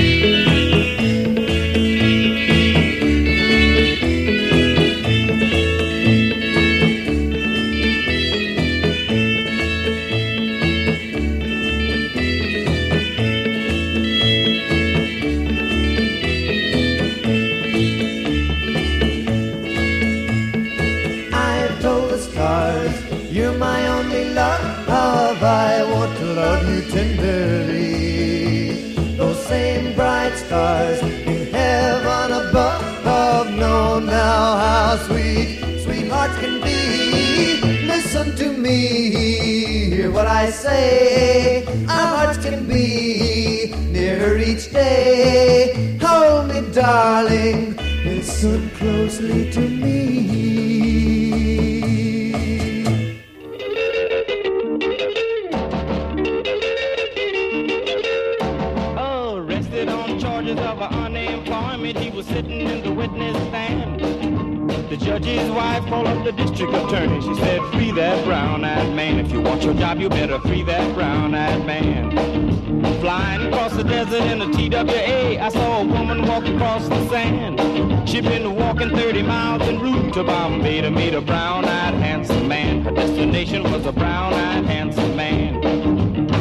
S21: Me, hear what I say. Our hearts can be nearer each day. Hold me, darling, listen closely to me.
S22: Oh, Arrested on charges of unemployment, he was sitting in the witness stand. The judge's wife called up the district attorney. She said, your job, you better free that brown eyed man. Flying across the desert in a TWA, I saw a woman walk across the sand. She'd been walking 30 miles en route to Bombay to meet a brown eyed handsome man. Her destination was a brown eyed handsome man.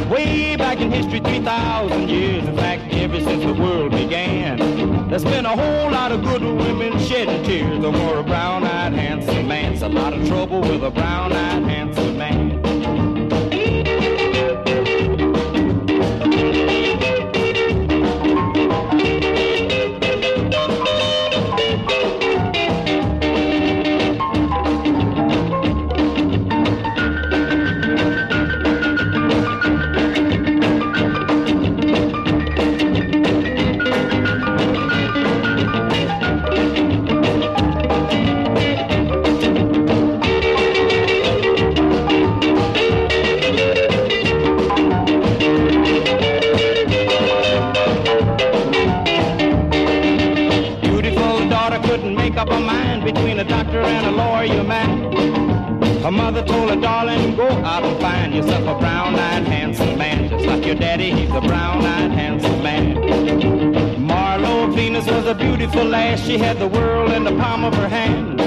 S22: Way back in history, 3,000 years. In fact, ever since the world began. There's been a whole lot of good women shedding tears over a brown-eyed handsome man. It's a lot of trouble with a brown-eyed handsome lass. She had the world in the palm of her hand.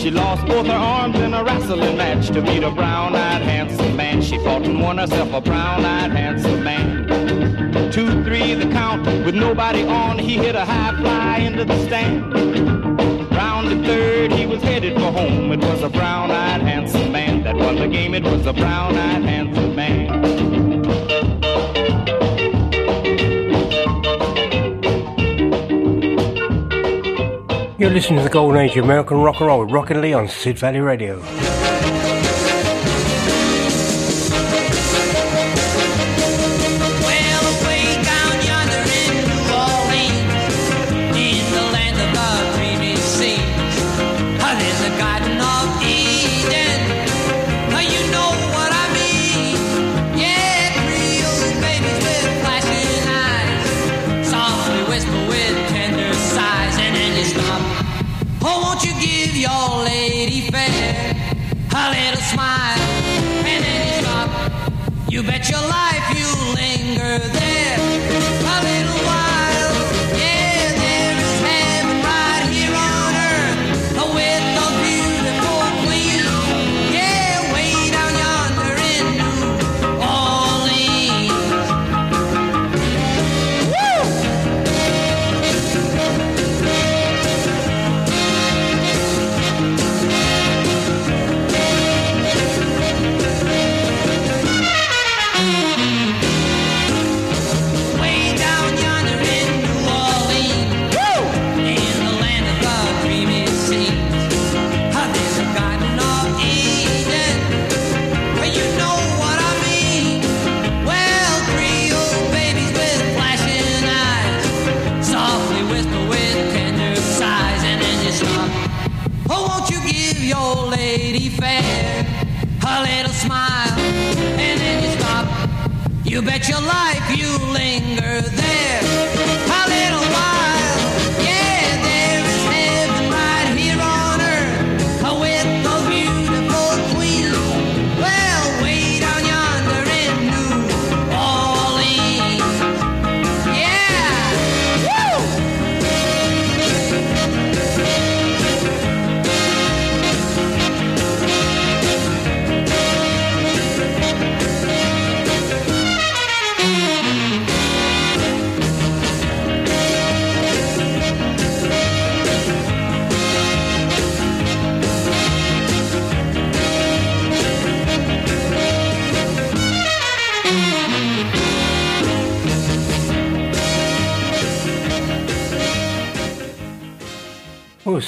S22: She lost both her arms in a wrestling match to meet a brown-eyed handsome man. She fought and won herself a brown-eyed handsome man. Two, three, the count with nobody on. He hit a high fly into the stand. Round the third, he was headed for home. It was a brown-eyed handsome man that won the game. It was a brown-eyed handsome man.
S9: You're listening to the Golden Age of American Rock and Roll with Rockin' Lee on Sid Valley Radio.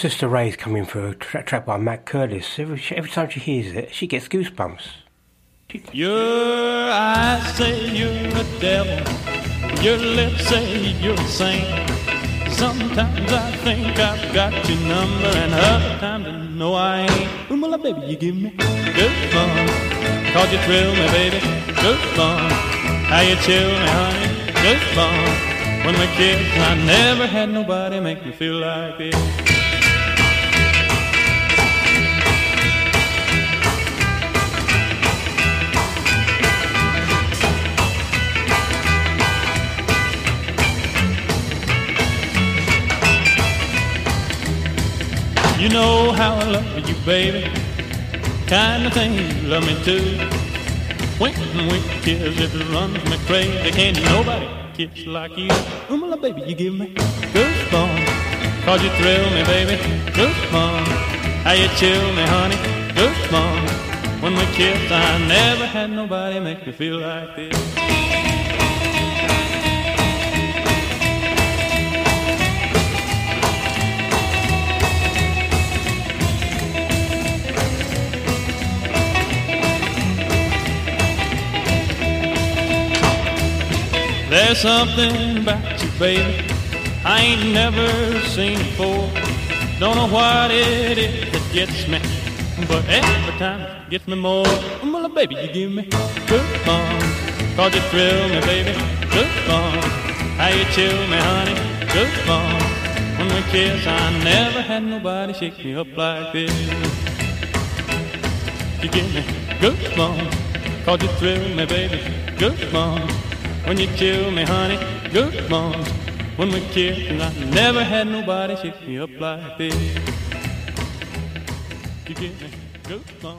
S3: Sister Ray's coming through a tra- track by Mac Curtis. Every, every time she hears it, she gets goosebumps.
S4: Your eyes say you're a devil. Your lips say you're a saint. Sometimes I think I've got your number, and other times I know I ain't. Ooh, well, baby, you give me good fun. Cause you thrill me, baby, good fun. How you chill me, honey, good fun. When we kiss, I never had nobody make me feel like this. You know how I love you, baby. Kind of thing you love me too. When we kiss, it runs me crazy. Can't nobody kiss like you. My baby, you give me good fun. Cause you thrill me, baby. Good fun. How you chill me, honey. Good fun. When we kiss, I never had nobody make me feel like this. There's something about you, baby, I ain't never seen before. Don't know what it is that gets me, but every time it gets me more. Well, baby, you give me good fun, cause you thrill me, baby, good fun. How you chill me, honey, good fun. When we kiss, I never had nobody shake me up like this. You give me good fun, cause you thrill me, baby, good fun. When you chill me, honey, good fun. When we kiss, and I never had nobody shake me up like this. You give me good fun.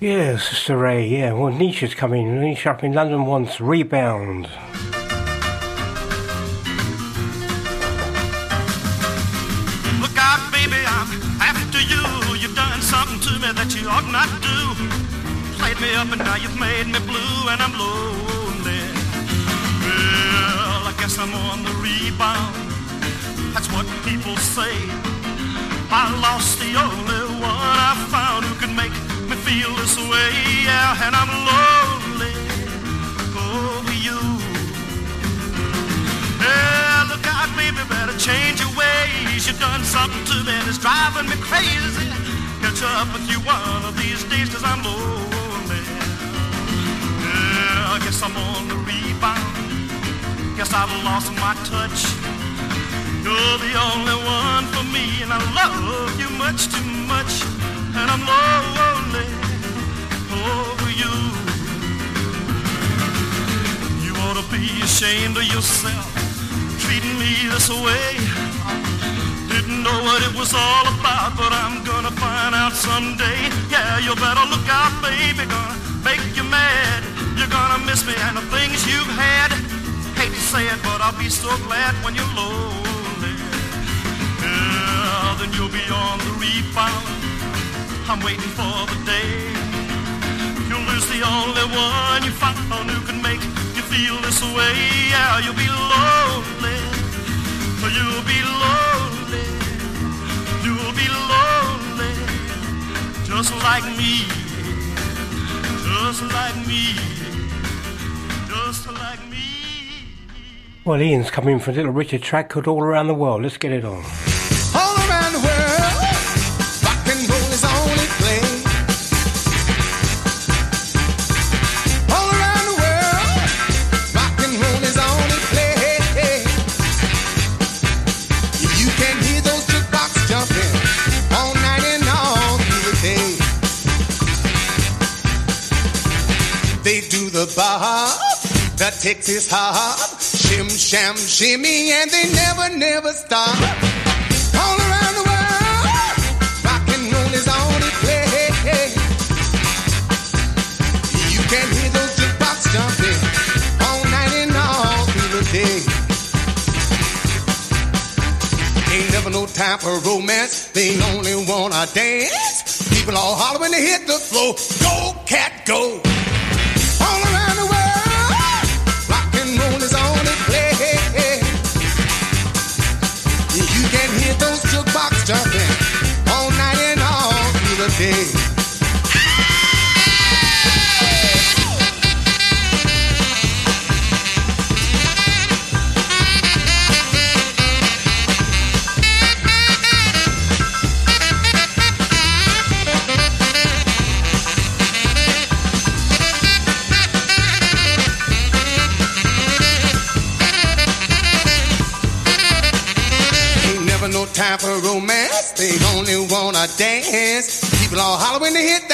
S3: Yeah, Sister Ray, yeah. Well, Nisha's coming. Nisha up in London wants Rebound.
S6: Look out, baby, I'm after you. You've done something to me that you ought not do. Played me up and now you've made me blue and I'm lonely. I'm on the rebound. That's what people say. I lost the only one I found who could make me feel this way. Yeah, and I'm lonely over you. Yeah, look out, baby, better change your ways. You've done something to me that's driving me crazy. Catch up with you one of these days, cause I'm lonely. Yeah, I guess I'm on the rebound. Guess I've lost my touch. You're the only one for me, and I love you much too much. And I'm lonely over you. You ought to be ashamed of yourself, treating me this way. Didn't know what it was all about, but I'm gonna find out someday. Yeah, you better look out, baby, gonna make you mad. You're gonna miss me and the things you've had. Say it, but I'll be so glad when you're lonely. Yeah, then you'll be on the rebound. I'm waiting for the day. You'll lose the only one you found who can make you feel this way. Yeah, you'll be lonely. You'll be lonely. You'll be lonely. Just like me. Just like me. Just like me.
S3: Well, Ian's coming for a little Richard track called All Around the World. Let's get it on.
S2: All around the world, rock and roll is. All around the world, rock and roll is. You can hear those jumping all night and all through the day. They do the the Texas hop, shim sham shimmy, and they never never stop. All around the world, is. You can hear those jukebox jumping all night and all through the day. Ain't never no time for romance. They only wanna dance. People all holler when they hit the floor. Go, cat, go. All around jukebox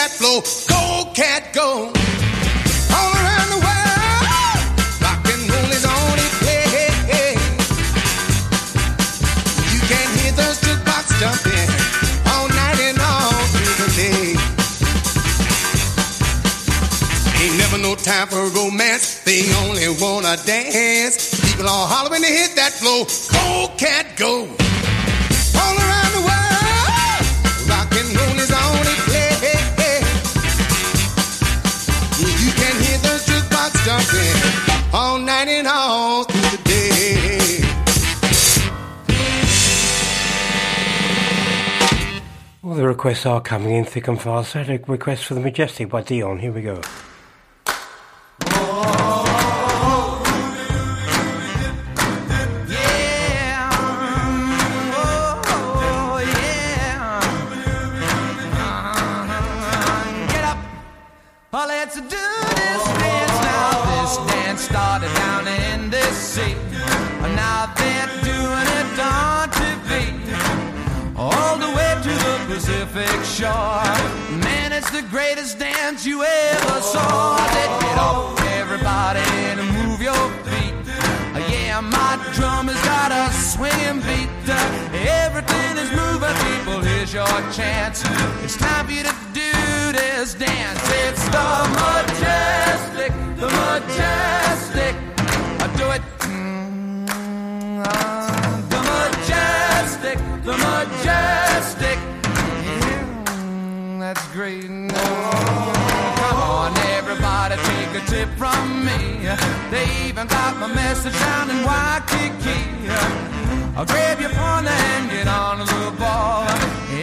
S2: that floor. Go, cat, go. All around the world, rock and roll is on its way. You can hear those jukebox jumping all night and all through the day. Ain't never no time for romance. They only wanna dance. People all holler to hit that flow, Go, cat, go. The
S3: requests are coming in thick and fast. I had a request for The Majestic by Dion. Here we go.
S16: Got my message down in Waikiki. I'll grab your partner and get on a little ball.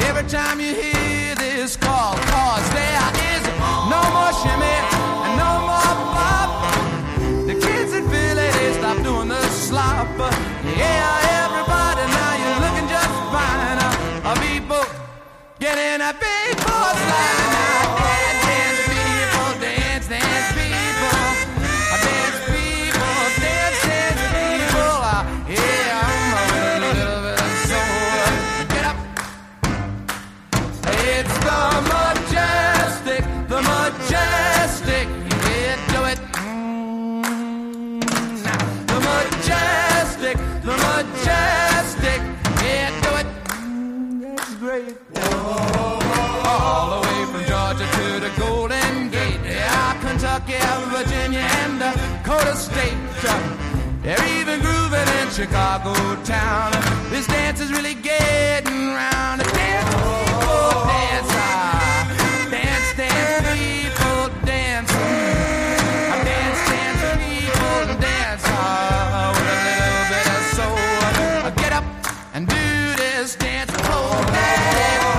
S16: Every time you hear this call, Chicago town. This dance is really getting round. Dance, people, dance, dance, dance, people, dance. Dance, dance, people, dance. With a little bit of soul. Get up and do this dance. Oh, daddy,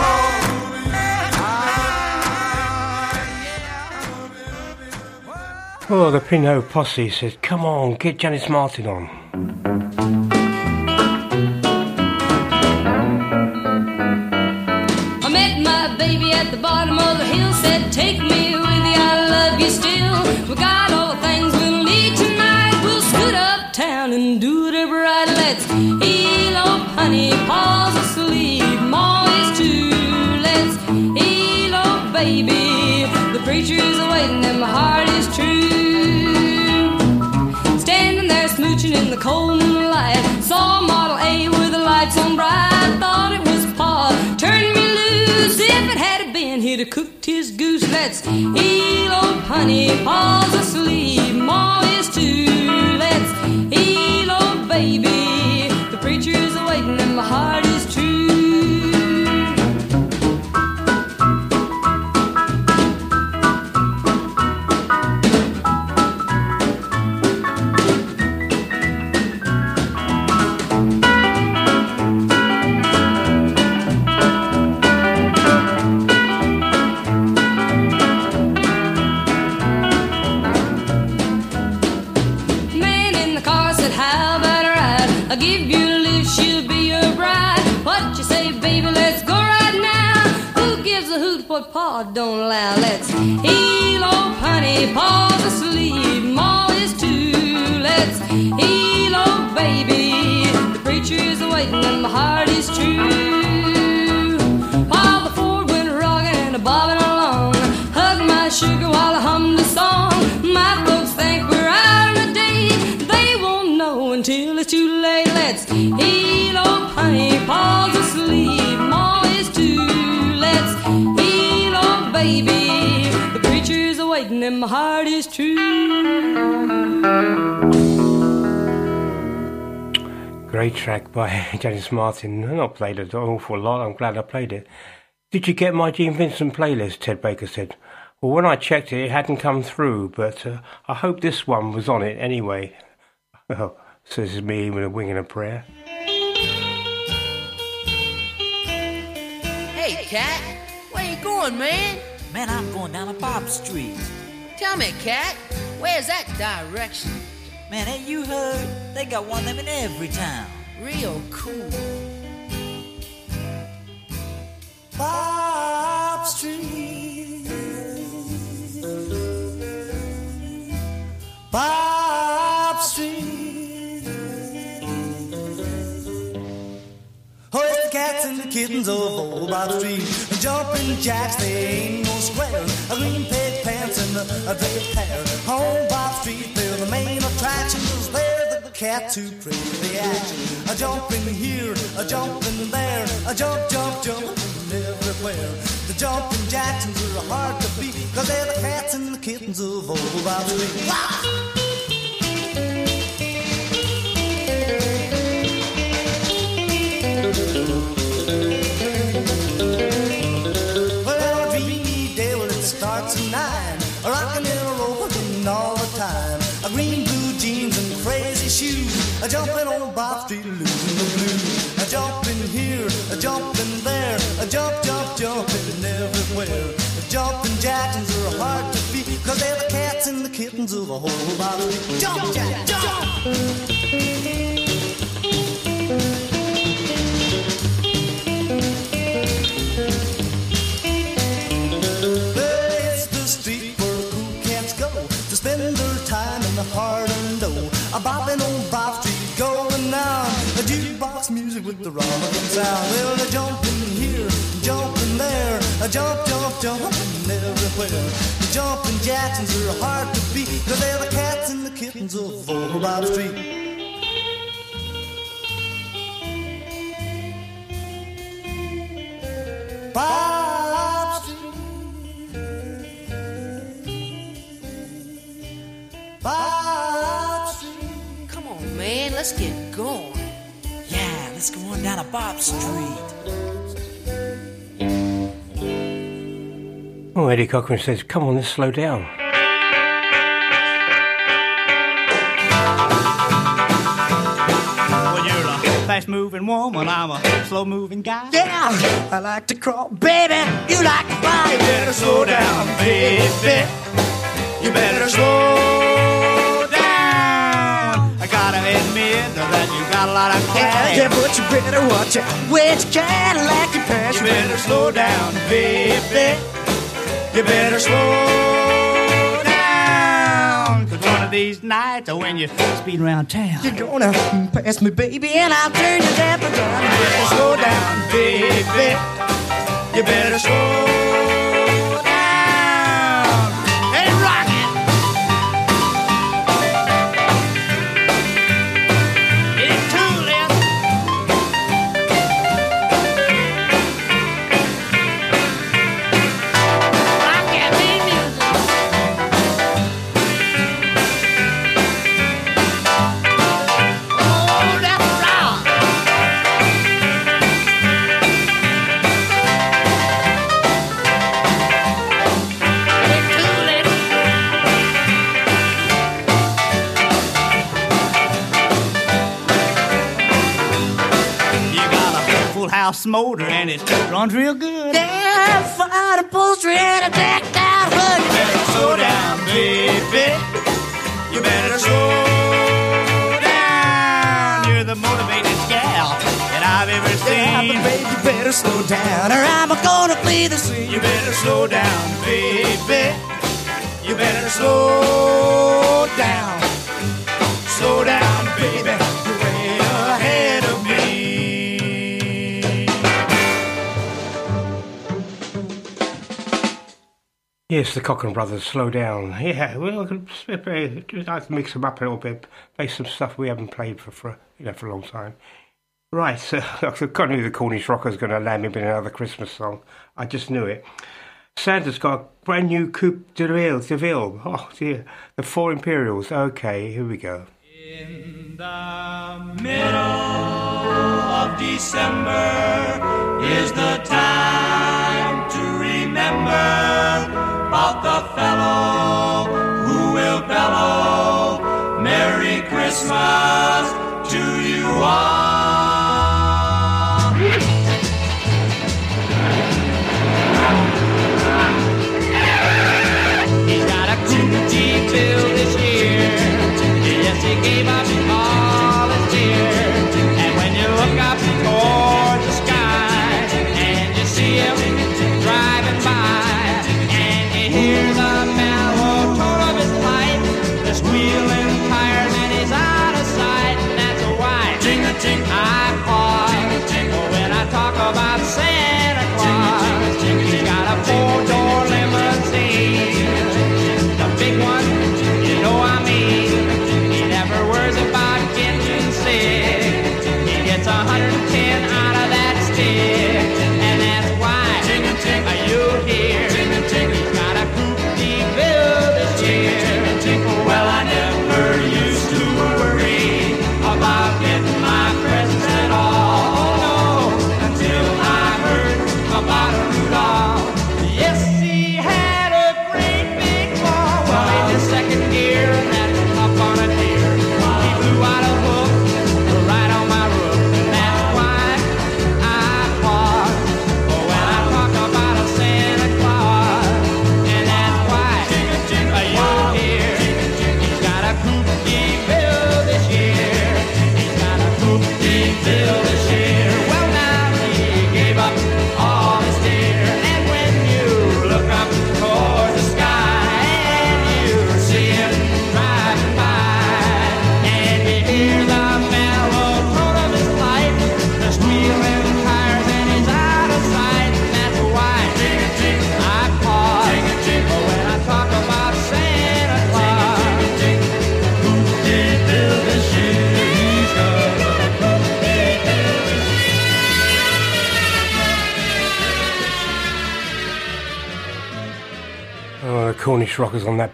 S16: oh.
S3: The Pinot Posse says, come on, get Janis Martin on.
S23: Still. We got all the things we'll need tonight. We'll scoot uptown and do it right. Let's elope, honey, Pa's asleep. Ma is too. Let's elope, baby. The preacher's waiting and my heart is true. Standing there smooching in the cold moonlight. Saw Model A with the lights on bright. Thought it was Pa. Turned me loose. If it had been, he'd have cooked goose. Let's honey. falls asleep. Ma Pa don't allow. Let's old honey, Pa's asleep, Ma is too. Let's old baby, the preacher is waiting and my heart is true. Is true.
S3: Great track by Janis Martin. I've not played it an awful lot. I'm glad I played it. Did you get my Gene Vincent playlist? Ted Baker said. Well, when I checked it, it hadn't come through, but uh, I hope this one was on it anyway. Oh, so this is me with a wing and a prayer.
S9: Hey, Cat, where you going, man?
S24: Man, I'm going down to Bop Street.
S9: Tell me, Cat, where's that direction?
S24: Man, ain't you heard? They got one of them in every town.
S9: Real cool.
S14: Bop Street. Bop Street. Oh, it's the cats and the kittens of old Bop Street. Jumping jacks, they ain't no square. A green and a, draped hair. On Bop Street, they're the main attraction. they're the cats who create the action. A jumping here, a jumping there, a jump, jump, jump everywhere. The jumping Jacksons are hard to beat, cause they're the cats and the kittens of old Bop Street. Rollin' all the time. A green blue jeans and crazy shoes. A jumping on Bop Street, losing the blues. A jumping here, a jumping there. A jump, jump, jumping everywhere. The jumping Jacksons are hard to beat. Cause they're the cats and the kittens of a whole Bop Street. Jump, Jack, jump! A bopping on Bop Street going down. A jukebox music with the rockin' sound. Well, a jumping here, jumping there. A jump, jump, jumping everywhere. The jumping Jacksons are hard to beat. Cause they're the cats and the kittens of old Bop Street. Bop Street. Bob
S9: man, let's get going.
S24: Yeah, let's go on down to Bop Street.
S3: Oh, Eddie Cochran says, come on, let's slow down.
S13: Well, you're a fast moving woman, I'm a slow moving guy.
S14: Yeah, I like to crawl, baby. You like to fly.
S13: You better slow down, baby. You better slow down. I gotta admit that you got a lot of cash.
S14: Yeah, but you better watch out. Which Cadillac you pass?
S13: You better slow down, baby. You better slow down. Cause one of these nights, or when you speed around town,
S14: You're gonna pass me, baby, and I'll turn your damper down.
S13: you better slow down, baby. You better slow house motor and it runs real good.
S14: Yeah, fine upholstery and a decked out hood.
S13: You better slow down, baby. You better slow down. You're the motivated gal that I've ever
S14: Yeah,
S13: seen.
S14: but baby, you better slow down, or I'm gonna
S1: be the same.
S13: You better slow down, baby. You better slow down. Slow down, baby.
S3: Yes, the Cochran Brothers, slow down. Yeah, well, I can mix them up a little bit, play some stuff we haven't played for, for you know for a long time. Right, so I knew the Cornish Rockers going to land me with another Christmas song. I just knew it. Santa's got a brand new Coupe de Ville, de Ville. Oh dear, the Four Imperials. Okay, here we go.
S16: In the middle of December is the time to remember about the fellow who will bellow Merry Christmas to you all.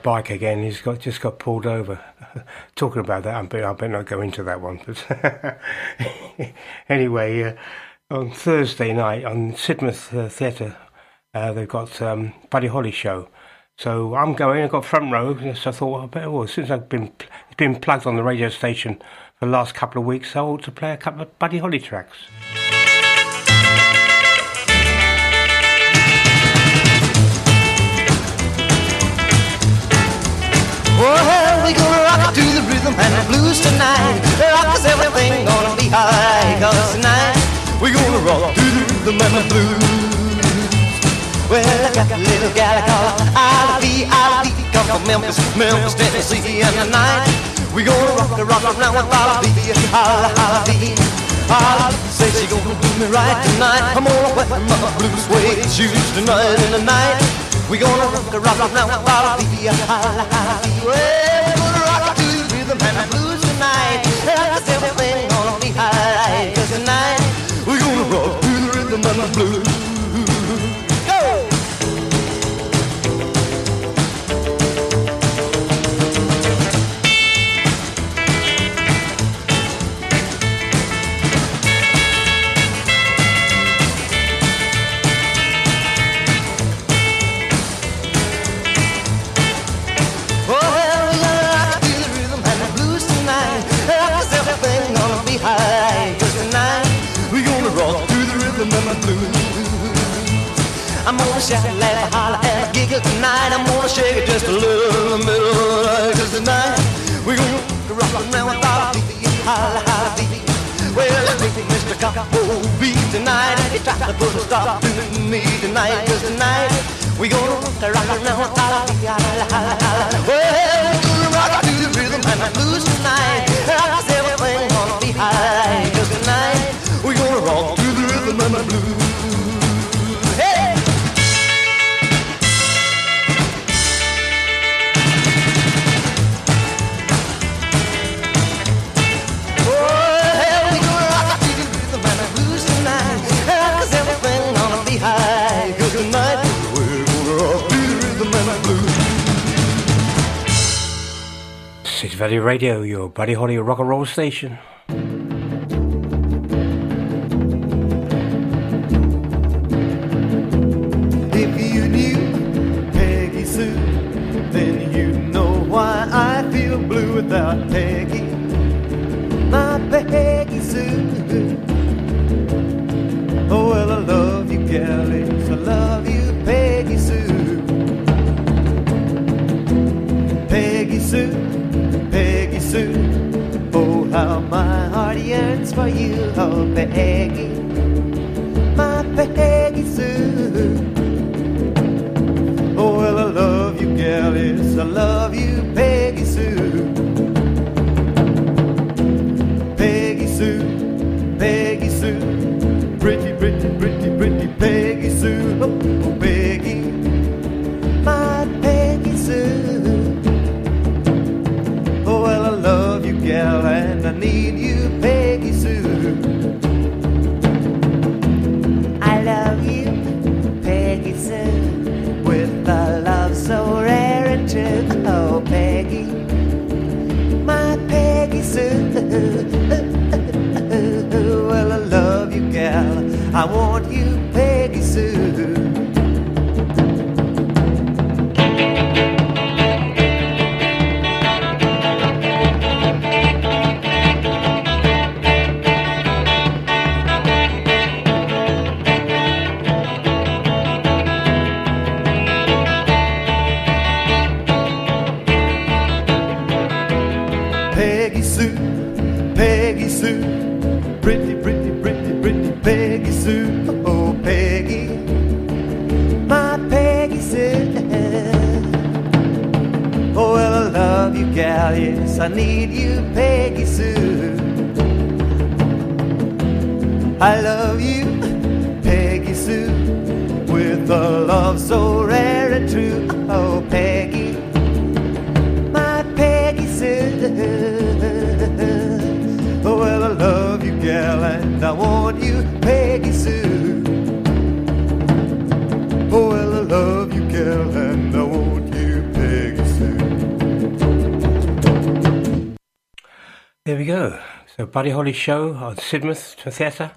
S3: Bike again. He's got just got pulled over. Talking about that, I bet I better not go into that one. But anyway, uh, on Thursday night on Sidmouth uh, Theatre, uh, they've got um, Buddy Holly show. So I'm going. I've got front row. So I thought, I better. Well, since I've been it's been plugged on the radio station for the last couple of weeks, I ought to play a couple of Buddy Holly tracks.
S21: Well, we gonna rock to the rhythm and the blues tonight. Rock is everything gonna be alright. Cause tonight we gonna rock to the rhythm and the blues. Well, I got a little gal I call Ivy, Ivy, come from Memphis, Memphis, Tennessee, and tonight we gonna rock the rock around with Ivy, bee. Holla, say she gonna do me right tonight. I'm gonna wet my blue suede shoes tonight and tonight. We gonna rock the rock Ivy, holla, holla, bee. Well, we gonna rock to the rhythm and the blues tonight. Cause everything gonna be alright. Cause tonight we gonna rock to the rhythm and the blues. I'm gonna shout, and laugh, holler, and giggle tonight. I'm gonna shake it just a little in the middle of the night. Cause tonight we gonna rock around with our beat, holla, holla, beat.
S25: Well, I think Mr. Will be tonight. He tried to put a stop to me tonight. Cause tonight we gonna rock around. Well, we're gonna rock to the rhythm and the blues tonight. Cause everything gonna be alright. Cause tonight we gonna rock to the rhythm and the blues.
S3: Sid Valley Radio, your Buddy Holly rock and roll station.
S21: If you knew Peggy Sue, then you'd know why I feel blue without Peggy. Heart for you, oh, Peggy. My Peggy Sue. Oh, well, I love you, gal, yes, I love you, Peggy Sue. Peggy Sue, Peggy Sue, pretty, pretty, pretty, pretty Peggy Sue. Oh, oh, Peggy, my Peggy Sue. Oh, well, I love you, gal, and I need you, I want you, I need you, Peggy Sue. I love you, Peggy Sue, with a love so rare and true. Oh, Peggy, my Peggy Sue. Oh, well, I love you, gal, and I want you, Peggy
S3: There we go. So Buddy Holly show on Sidmouth Theatre,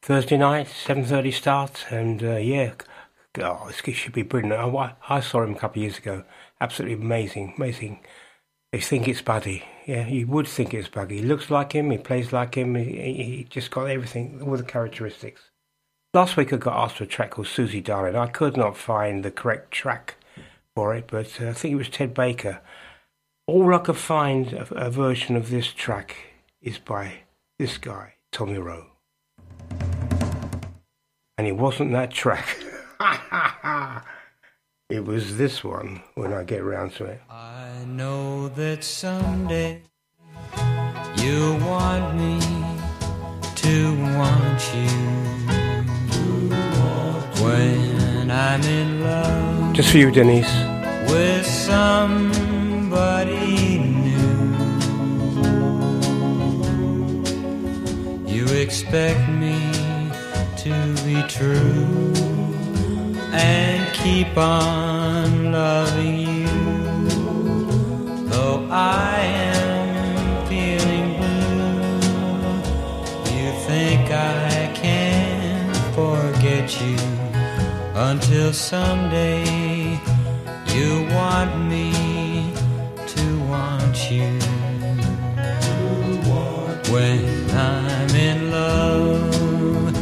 S3: Thursday night, 7.30 start, and uh, yeah, oh, this should be brilliant. I, I saw him a couple of years ago. Absolutely amazing, amazing. They think it's Buddy. Yeah, you would think it's Buddy. He looks like him, he plays like him, he he just got everything, all the characteristics. Last week I got asked for a track called Susie Darling. I could not find the correct track for it, but uh, I think it was Ted Baker. All I could find a, a version of this track is by this guy, Tommy Roe. And it wasn't that track. it was this one when I get around to it.
S26: I know that someday you'll want me to want you. When I'm in love
S3: Just for you, Denise.
S26: with somebody new, you expect me to be true and keep on loving you. Though I am feeling blue, you think I can forget you until someday you want me you. When I'm in love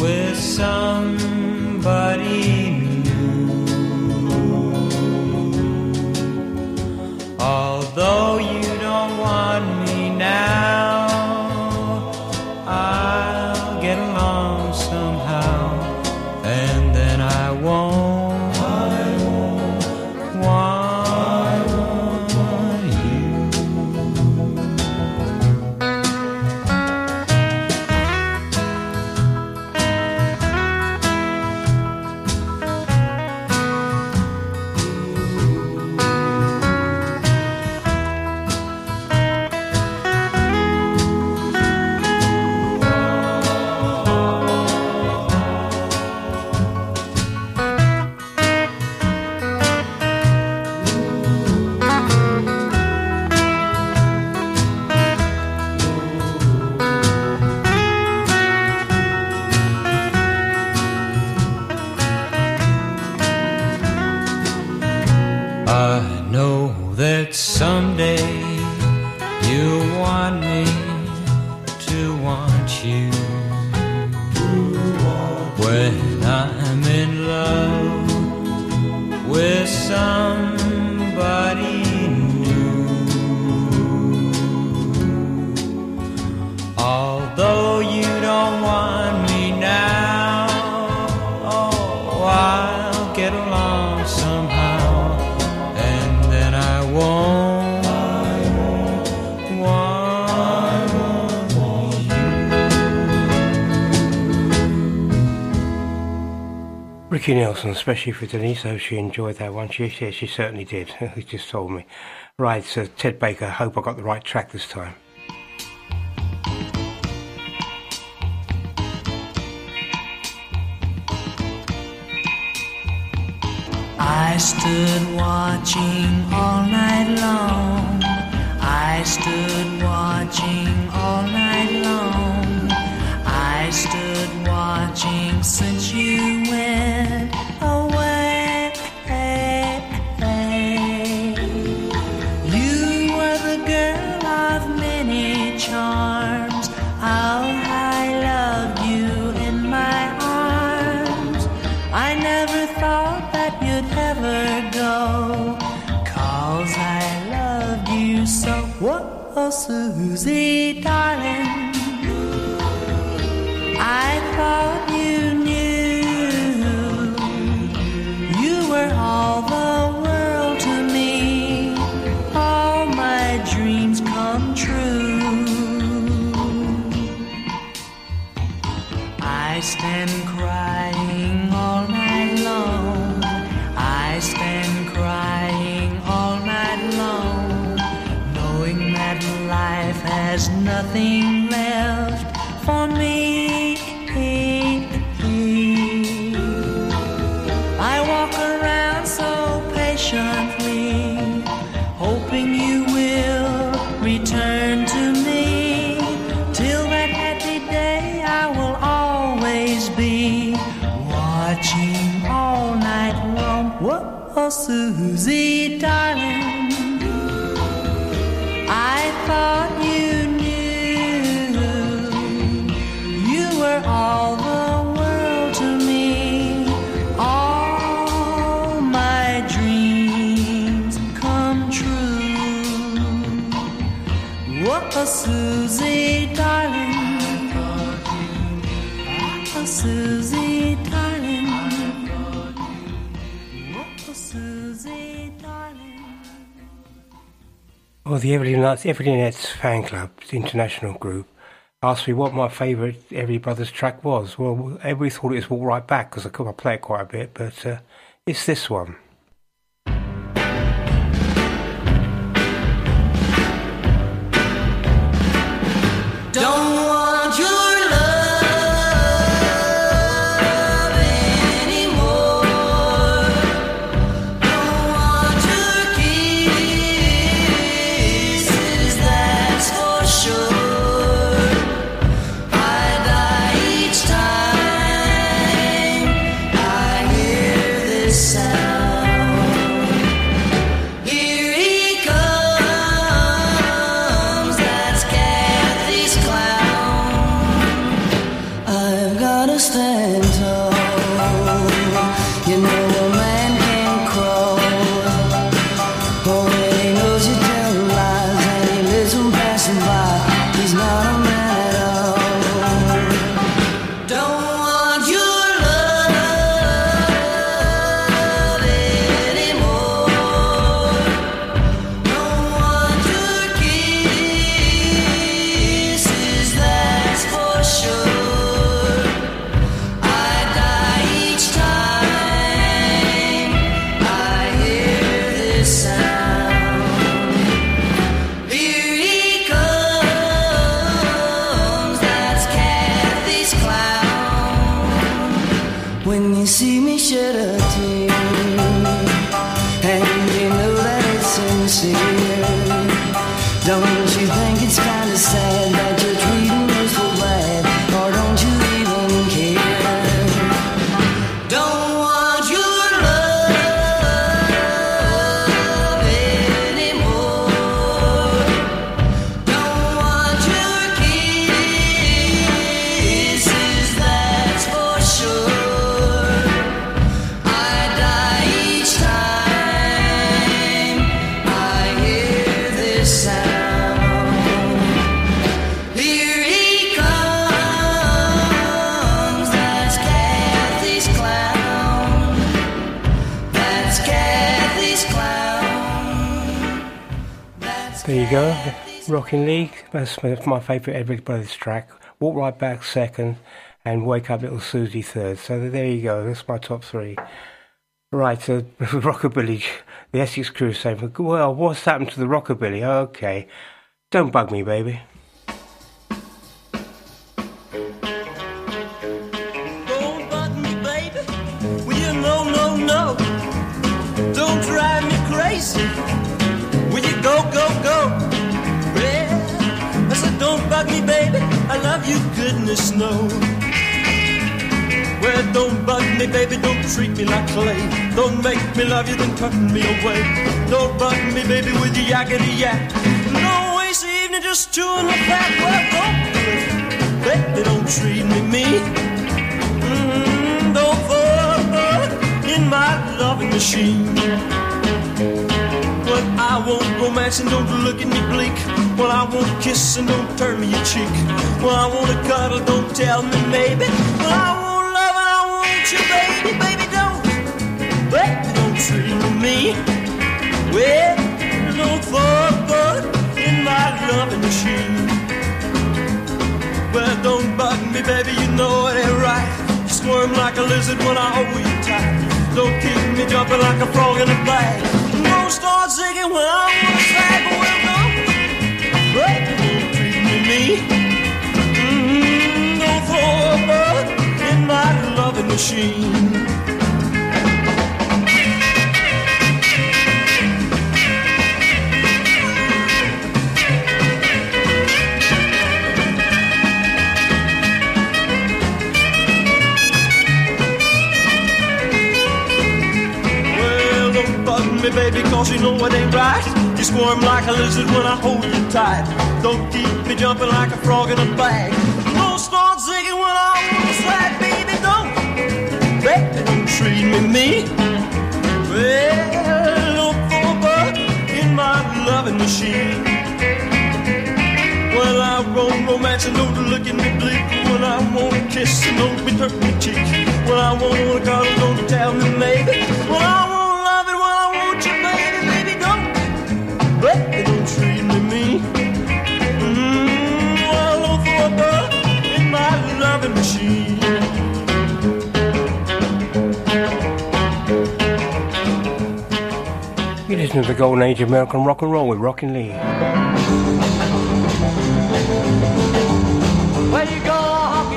S26: with somebody
S3: Ricky Nelson, especially for Denise, hope she enjoyed that one. She, yeah, she certainly did. he just told me. Right, so Ted Baker, hope I got the right track this time.
S7: I stood watching all night long. I stood watching all night long. Stood watching since you went away. You were the girl of many charms. How I loved you in my arms. I never thought that you'd ever go. Cause I loved you so. Whoa, oh, Susie, darling.
S3: The Everly Nuts, fan club, international group, asked me what my favourite Everly Brothers track was. Well, everybody thought it was Walk Right Back because I I play it quite a bit, but uh, it's this one.
S7: Don't Rockin' Lee. That's
S3: my favourite Everybody's track. Walk Right Back second, and Wake Up Little Susie third. So there you go. That's my top three. Right, so Rockabilly, the Essex crew saying, well, what's happened to the Rockabilly? Okay, don't bug me, baby.
S6: Don't bug me, baby. Well, you know, no, no. Don't drive me crazy. Bug me, baby. I love you, goodness knows. Well, don't bug me, baby. Don't treat me like clay. Don't make me love you, then turn me away. Don't bug me, baby, with your yakety yak. Don't waste the evening just chewing the fat. Well, don't do it. Baby, don't treat me mean. Mm, don't fall in my loving machine. But I won't romance and don't look at me bleak. Well, I won't kiss and don't turn me your cheek. Well, I want to cuddle, don't tell me maybe. Well, I won't love and I want you, baby, baby, don't. Baby, don't treat me mean. Well, don't fall in my loving machine. Well, don't bug me, baby, you know it ain't right. You squirm like a lizard when I hold you tight. Don't keep me jumping like a frog in a bag. Start zigging when I wanna sag. Well, don't, baby, don't treat me mean. Mm, don't throw a bug in my loving machine. Me, baby, cause you know it ain't right. You squirm like a lizard when I hold you tight. Don't keep me jumping like a frog in a bag. Don't start zigging when I wanna slide, baby, don't. Baby, don't treat me mean. Well, don't throw a bug in my loving machine. Well, I won't romance and don't look at me bleak. When I wanna kiss and don't be turn me cheek. When I wanna cuddle, don't tell me maybe.
S3: Listen to the golden age of American rock and roll with Rockin' Lee.
S5: Well, you go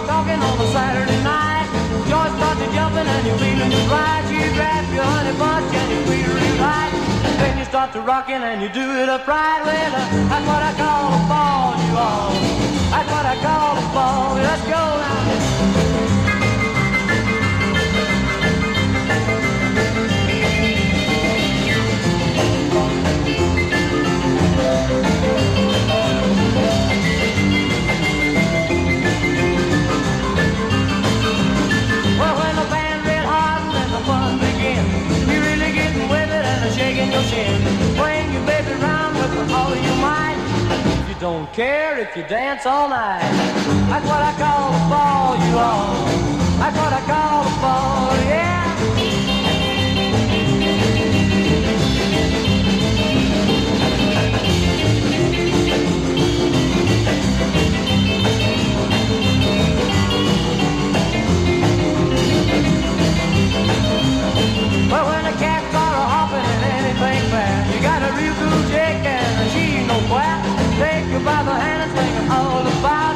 S5: talking on a Saturday night. Starts to jumping and you're feeling just right. You grab your honey bunch and you right. Then you start to rockin' and you do it upright. Well, uh, that's what I call a ball, you all. That's what I call a ball. Let's go now. Don't care if you dance all night. That's what I call a ball, you all. That's what I call a ball, yeah. Well, when the cats hopping and fair, you got a real cool chick and she ain't no quack. Take her by the hand and sing her all about.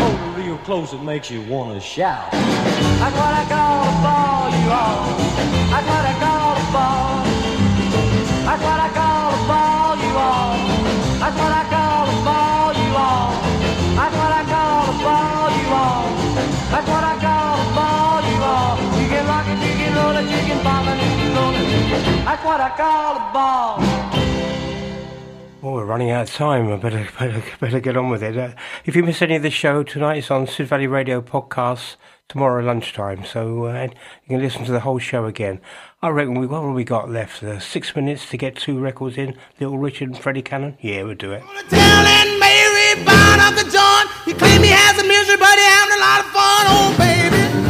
S5: Hold real close, it makes you wanna shout. That's what I call a ball, you all. That's what I call a ball. That's what I call a ball, you all. That's what I call a ball, you all. That's what I call a ball, you all. That's what I call a ball, you all. You can rock it, you can roll it, you can bop it, you can roll it. That's what I call a ball.
S3: Oh, we're running out of time. I better better, better get on with it. Uh, if you miss any of the show tonight, it's on Sid Valley Radio podcast tomorrow lunchtime. So uh, you can listen to the whole show again. I reckon we what we got left? Uh, six minutes to get two records in. Little Richard and Freddie Cannon. Yeah, we'll do it.
S2: Mary the joint. He he has a misery, but he having a lot of fun. Oh, baby.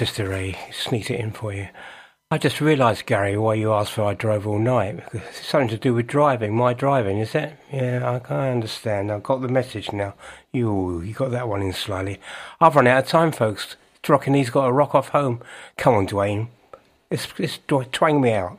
S3: Sister eh, Ray. Sneaked it in for you. I just realised, Gary, why you asked for I drove all night. It's something to do with driving. My driving, is it? Yeah, I, I understand. I've got the message now. You, you got that one in slyly. I've run out of time, folks. Rockin' he's got to rock off home. Come on, Duane. It's, it's twang me out.